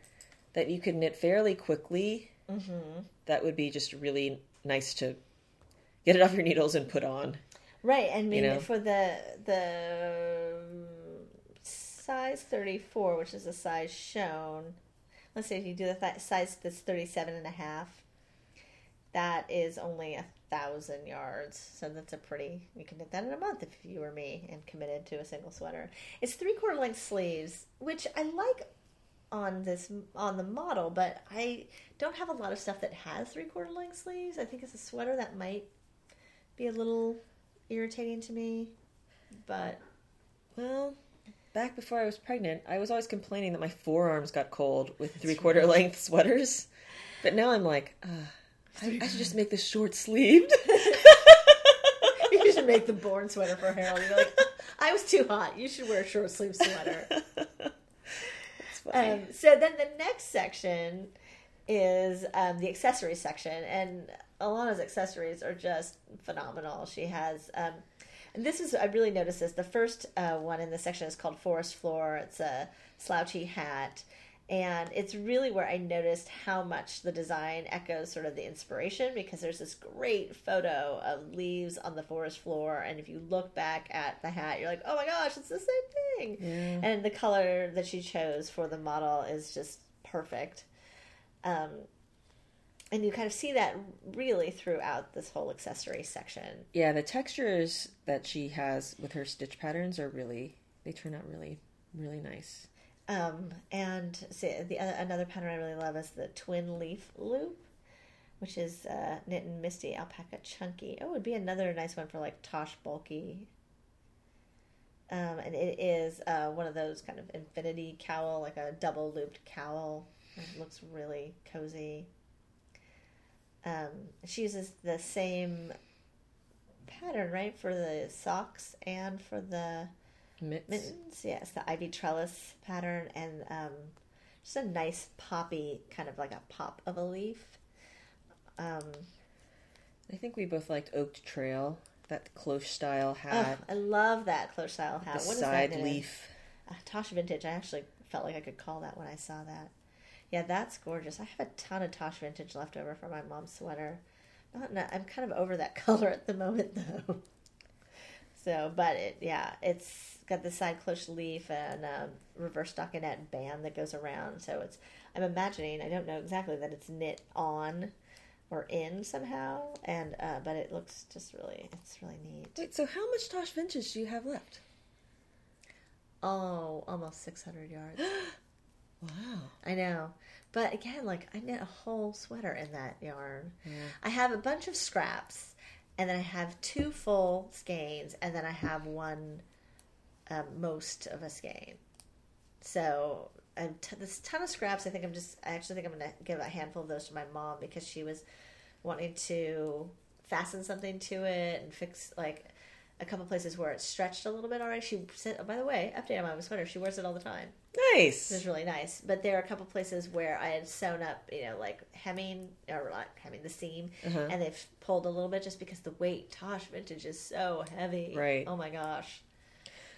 that you could knit fairly quickly. Mm-hmm. That would be just really nice to get it off your needles and put on. right, and maybe know? for the the size 34, which is the size shown. Let's say if you do the th- size that's 37 and a half, that is only a thousand yards. So that's a pretty. You can knit that in a month if you were me and committed to a single sweater. It's three quarter length sleeves, which I like on this on the model, but I don't have a lot of stuff that has three quarter length sleeves. I think it's a sweater that might be a little irritating to me, but Well, back before I was pregnant, I was always complaining that my forearms got cold with three quarter length sweaters. But now I'm like, uh, I, I should just make this short sleeved. you should make the born sweater for Harold. You're like, I was too hot. You should wear a short sleeve sweater. Um, so then the next section is um, the accessories section, and Alana's accessories are just phenomenal. She has, um, and this is I really noticed this. The first uh, one in the section is called Forest Floor. It's a slouchy hat. And it's really where I noticed how much the design echoes sort of the inspiration because there's this great photo of leaves on the forest floor. And if you look back at the hat, you're like, oh my gosh, it's the same thing. Yeah. And the color that she chose for the model is just perfect. Um, and you kind of see that really throughout this whole accessory section. Yeah, the textures that she has with her stitch patterns are really they turn out really, really nice. Um, and see, the other, another pattern I really love is the twin leaf loop, which is uh, knit and Misti alpaca chunky. Oh, it would be another nice one for like Tosh bulky. Um, and it is uh, one of those kind of infinity cowl, like a double looped cowl. It looks really cozy. Um, she uses the same pattern, right, for the socks and for the Mitts. mittens. Yes, the ivy trellis pattern, and um, just a nice poppy, kind of like a pop of a leaf. Um, I think we both liked Oaked Trail, that cloche style hat. oh, I love that cloche style hat. the What is side leaf. Uh, Tosh Vintage. I actually felt like I could call that when I saw that. Yeah, that's gorgeous. I have a ton of Tosh Vintage left over from my mom's sweater. Not, not, I'm kind of over that color at the moment, though. So, but it, yeah, it's got the side cloche leaf and um, reverse stockinette band that goes around. So it's, I'm imagining, I don't know exactly that it's knit on or in somehow, and uh, but it looks just really, it's really neat. Wait, so how much Tosh Vintage do you have left? Oh, almost 600 yards. Wow. I know. But again, like I knit a whole sweater in that yarn. Yeah. I have a bunch of scraps, and then I have two full skeins, and then I have one um, most of a skein. So um, t- this ton of scraps. I think I'm just. I actually think I'm going to give a handful of those to my mom because she was wanting to fasten something to it and fix like a couple places where it's stretched a little bit already. She said, "Oh, by the way, update on my sweater. She wears it all the time." Nice. It was really nice. But there are a couple places where I had sewn up, you know, like hemming or like hemming the seam, Uh-huh. and they've pulled a little bit just because the weight Tosh vintage is so heavy. Right. Oh my gosh.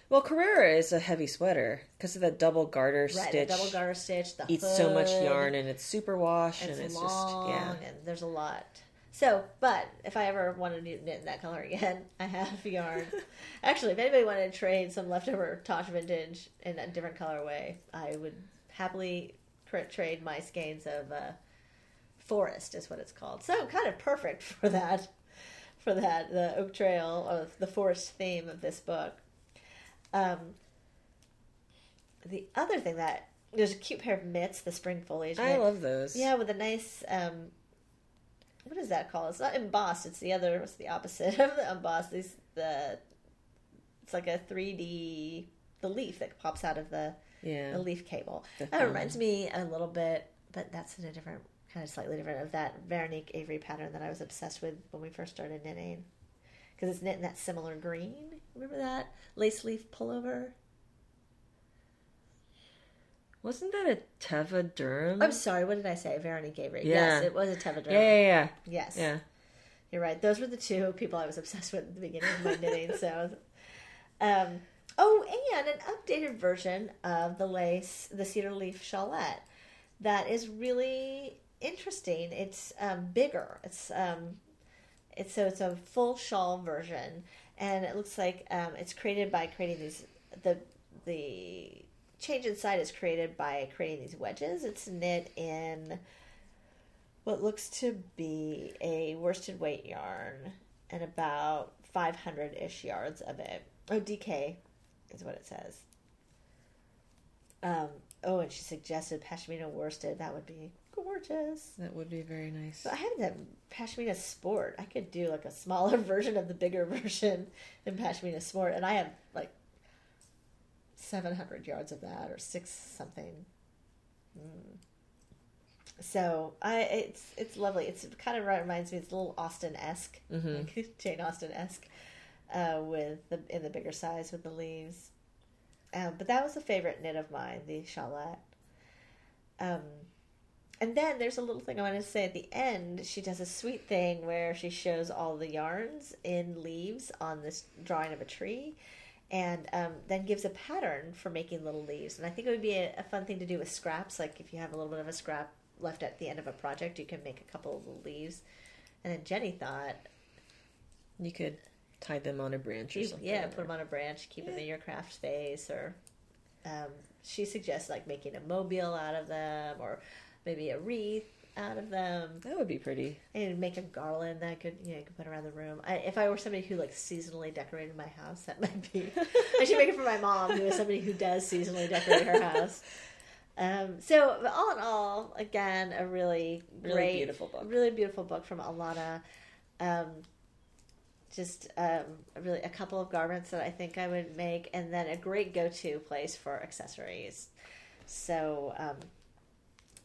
Well, Carrera is a heavy sweater because of the double garter Right. stitch. The double garter stitch. The Eats so much yarn and it's super wash and and it's it's long, just yeah. and there's a lot. So, but if I ever wanted to knit in that color again, I have yarn. Actually, if anybody wanted to trade some leftover Tosh vintage in a different colorway, I would happily trade my skeins of uh, forest, is what it's called. So, kind of perfect for that, for that the oak trail or the forest theme of this book. Um, the other thing that there's a cute pair of mitts, the spring foliage. I love those. Yeah, with a nice um what is that called? It's not embossed, it's the other what's the opposite of the embossed. These the it's like a three D the leaf that pops out of the, Yeah. the leaf cable. The that reminds me a little bit but that's in a different kind of slightly different of that Véronik Avery pattern that I was obsessed with when we first started knitting. Because it's knit in that similar green. Remember that? Lace leaf pullover? Wasn't that a Teva Durham? I'm sorry, what did I say? Véronik Avery. Yeah. Yes, it was a Teva yeah, yeah, yeah. Yes. Yeah. You're right. Those were the two people I was obsessed with at the beginning of my knitting. So, um, oh, and an updated version of the lace, the cedar leaf shawlette, that is really interesting. It's um, bigger. It's um, it's so it's a full shawl version, and it looks like um, it's created by creating these the the change inside is created by creating these wedges. It's knit in what looks to be a worsted weight yarn and about 500 ish yards of it. Oh, DK is what it says. Um, oh, and she suggested pashmina worsted. That would be gorgeous. That would be very nice. But I have that pashmina sport. I could do like a smaller version of the bigger version in pashmina sport, and I have like 700 yards of that or six something. Mm. So I, it's it's lovely. It's it kind of reminds me. It's a little Austen esque, Mhm. like Jane Austen esque, uh, with the in the bigger size with the leaves. Um, but that was a favorite knit of mine, the shawlette. Um, and then there's a little thing I want to say at the end. She does a sweet thing where she shows all the yarns in leaves on this drawing of a tree, and um, then gives a pattern for making little leaves. And I think it would be a, a fun thing to do with scraps. Like if you have a little bit of a scrap left at the end of a project, you can make a couple of little leaves. And then Jenny thought, You could tie them on a branch or you- something. yeah, put them on a branch, keep them in your craft space, or um, she suggests like making a mobile out of them, or maybe a wreath out of them. That would be pretty. And make a garland that I could, you know, could put around the room. I, if I were somebody who like seasonally decorated my house, that might be. I should make it for my mom, who is somebody who does seasonally decorate her house. Um, so all in all, again, a really, Really great, beautiful book. really beautiful book from Alana. Um, just um, really a couple of garments that I think I would make, and then a great go-to place for accessories. So um,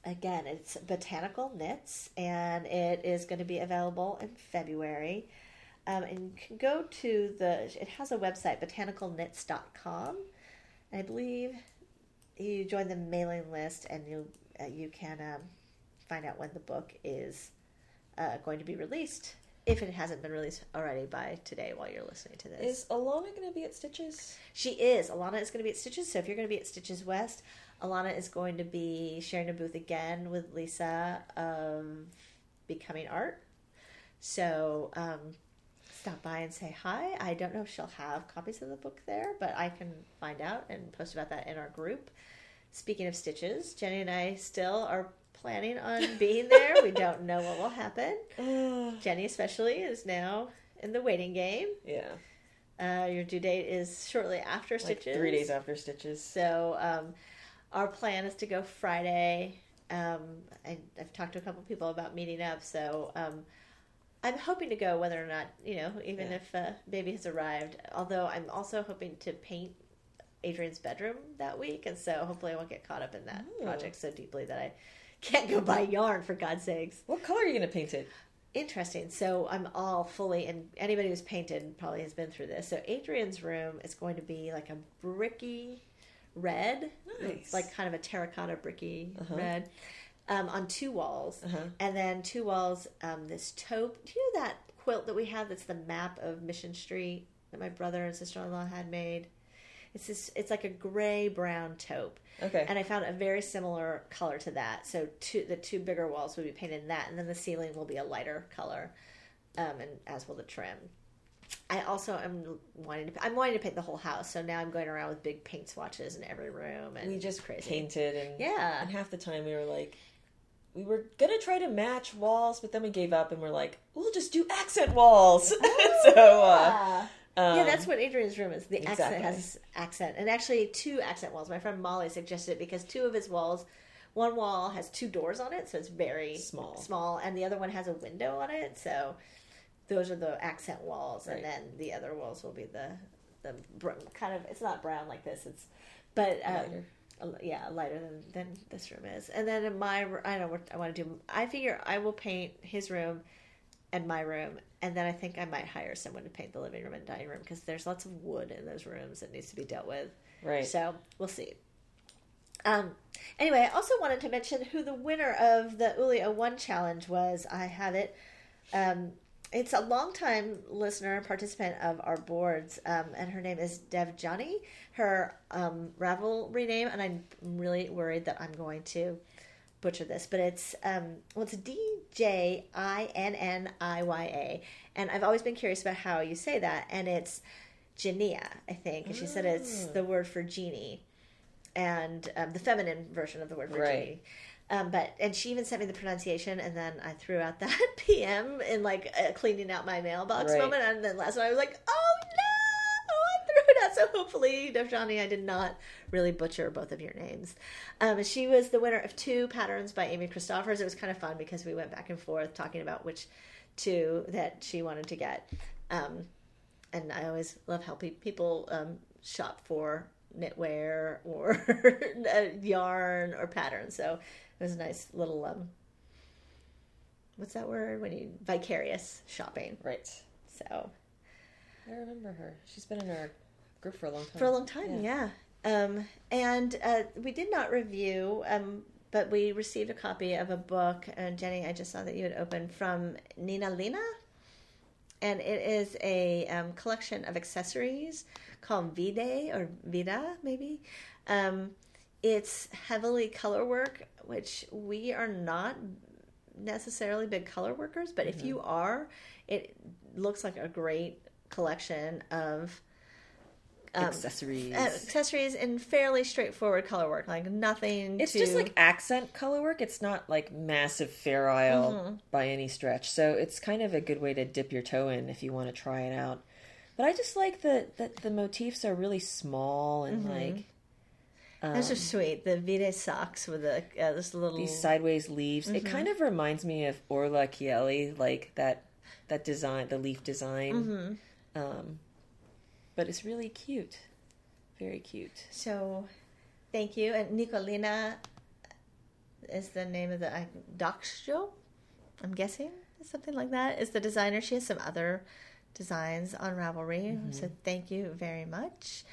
again, it's Botanical Knits, and it is going to be available in February. Um, and you can go to the. It has a website, botanicalknits.com. And I believe you join the mailing list, and you uh, you can um, find out when the book is uh, going to be released. If it hasn't been released already by today, while you're listening to this, Is Alana going to be at Stitches? she is. Alana is going to be at Stitches. So if you're going to be at Stitches West, Alana is going to be sharing a booth again with Lisa of Becoming Art. So um, stop by and say hi. I don't know if she'll have copies of the book there, but I can find out and post about that in our group. Speaking of Stitches, Jenny and I still are planning on being there. we don't know what will happen. Jenny, especially, is now in the waiting game. yeah. Uh, your due date is shortly after Like Stitches. three days after Stitches. So um, our plan is to go Friday. Um, I, I've talked to a couple people about meeting up, so um, I'm hoping to go whether or not you know, even Yeah. if uh, baby has arrived. Although I'm also hoping to paint Adrian's bedroom that week, and so hopefully I won't get caught up in that Ooh. project so deeply that I can't go buy yarn for God's sakes What color are you going to paint it? interesting. So I'm all fully, and anybody who's painted probably has been through this. So Adrian's room is going to be like a bricky red, Nice. it's like kind of a terracotta bricky Uh-huh. red, um, on two walls, Uh-huh. and then two walls. Um, this taupe. Do you know that quilt that we have? That's the map of Mission Street that my brother and sister in law had made. It's this. It's like a gray brown taupe. Okay. And I found a very similar color to that. So two, the two bigger walls would be painted in that, and then the ceiling will be a lighter color, um, and as will the trim. I also am wanting to. I'm wanting to paint the whole house, so now I'm going around with big paint swatches in every room, and we just crazy. painted and Yeah. and half the time we were like we were gonna try to match walls but then we gave up and we're like we'll just do accent walls so uh Yeah. um, yeah, that's what Adrian's room is. The accent has accent, and actually two accent walls. My friend Molly suggested it because two of his walls, one wall has two doors on it, so it's very Small. small, and the other one has a window on it. So those are the accent walls, Right. and then the other walls will be the the br- kind of. It's not brown like this. It's but um, Lighter. a- yeah, lighter than than this room is. And then in my, I don't know what I want to do. I figure I will paint his room and my room, and then I think I might hire someone to paint the living room and dining room because there's lots of wood in those rooms that needs to be dealt with. right So we'll see. Um, anyway, I also wanted to mention who the winner of the Ulia One Challenge was. I have it. Um, it's a longtime listener and participant of our boards, um, and her name is Devjani. Her um, Ravelry name, and I'm really worried that I'm going to butcher this, but it's um, well, it's D J I N N I Y A, and I've always been curious about how you say that, and it's Genia, I think, and she said it's the word for genie, and um, the feminine version of the word for Right. genie. Um, but and she even sent me the pronunciation, and then I threw out that PM in like a cleaning out my mailbox Right. moment, and then last night I was like, oh no, I threw it out. So hopefully, Devjani, I did not really butcher both of your names. Um, she was the winner of two patterns by Amy Christoffers. It was kind of fun because we went back and forth talking about which two that she wanted to get. Um, and I always love helping people um, shop for knitwear or uh, yarn or patterns. So it was a nice little um, what's that word when you vicarious shopping. right So i remember her she's been in our group for a long time for a long time, yeah. Um, and uh, we did not review, um, but we received a copy of a book. And Jenny, I just saw that you had opened from Nina Lina, and it is a um, collection of accessories called Vide or Vida, maybe. Um, it's heavily color work, which we are not necessarily big color workers, but if you are, it looks like a great collection of um, accessories. uh, accessories and fairly straightforward color work, like nothing. it's to, just like accent color work. It's not like massive fair isle Mm-hmm. by any stretch. So it's kind of a good way to dip your toe in if you want to try it out. But I just like that the, the motifs are really small and Mm-hmm. like Those are sweet. The vide socks with the uh, this little. these sideways leaves. It Mm-hmm. kind of reminds me of Orla Kiely, like that that design, the leaf design. Mm-hmm. Um, but it's really cute, very cute. So, thank you. And Nicolina is the name of the uh, Doxjo, I'm guessing, something like that, is the designer. She has some other designs on Ravelry. So, thank you very much.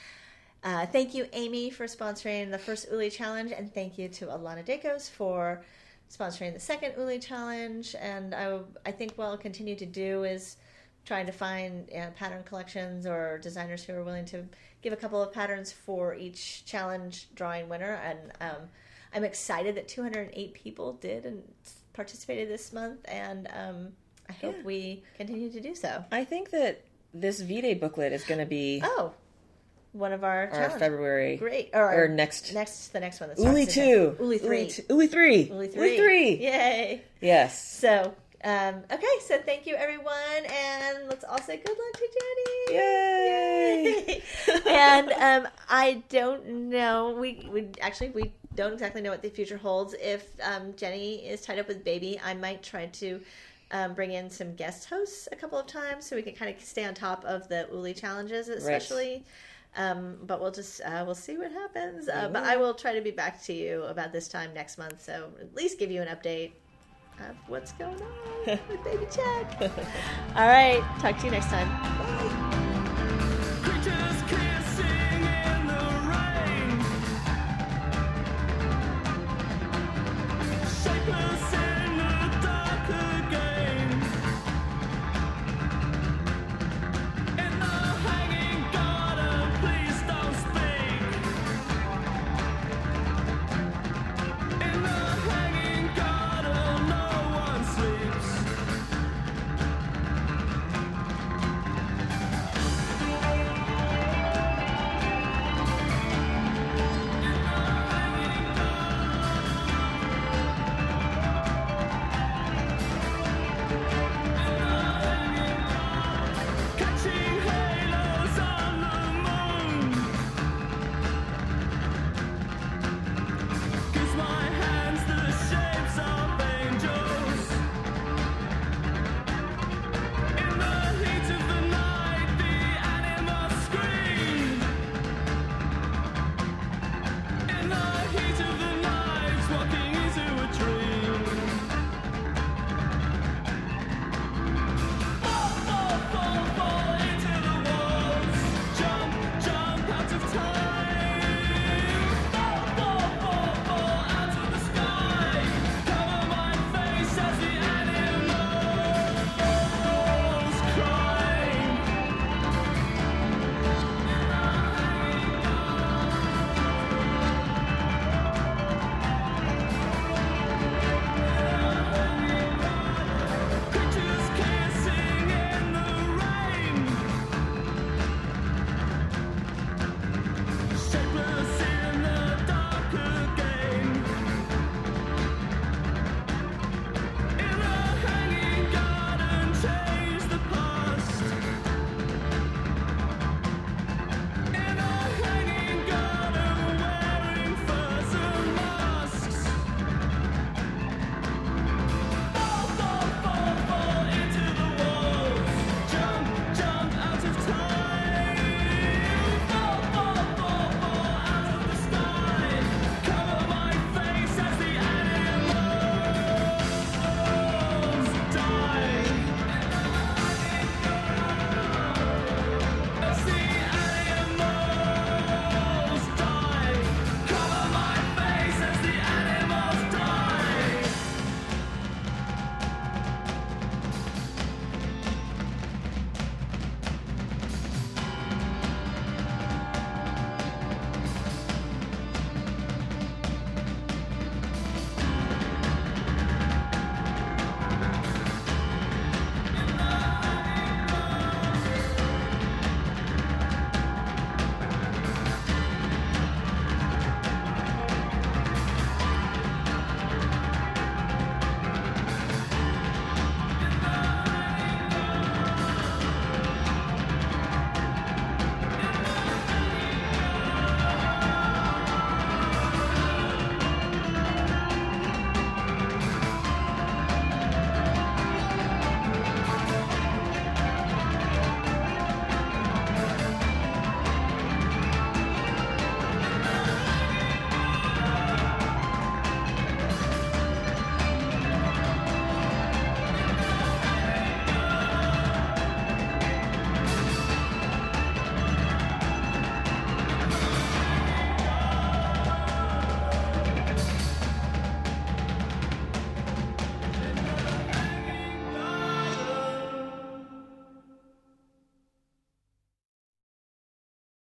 Uh, thank you, Amy, for sponsoring the first Uli challenge, and thank you to Alana Dakos for sponsoring the second Uli challenge. And I, I think what I'll continue to do is trying to find uh, pattern collections or designers who are willing to give a couple of patterns for each challenge drawing winner. And um, I'm excited that 208 people did and participated this month, and um, I hope Yeah. we continue to do so. I think that this V-Day booklet is going to be Oh, one of our, our challenge. February Great. Or, or next next the next one. That Uli two, Uli three. two- Uli three, Uli three. Three. Yay. Yes. So um, okay, so thank you everyone, and let's all say good luck to Jenny. Yay! and um, I don't know. We we actually we don't exactly know what the future holds. If um, Jenny is tied up with baby, I might try to. Um, bring in some guest hosts a couple of times so we can kind of stay on top of the Uli challenges, especially. Um, but we'll just uh, we'll see what happens. Uh, but I will try to be back to you about this time next month, so at least give you an update of what's going on with Baby Check. All right, talk to you next time. Bye.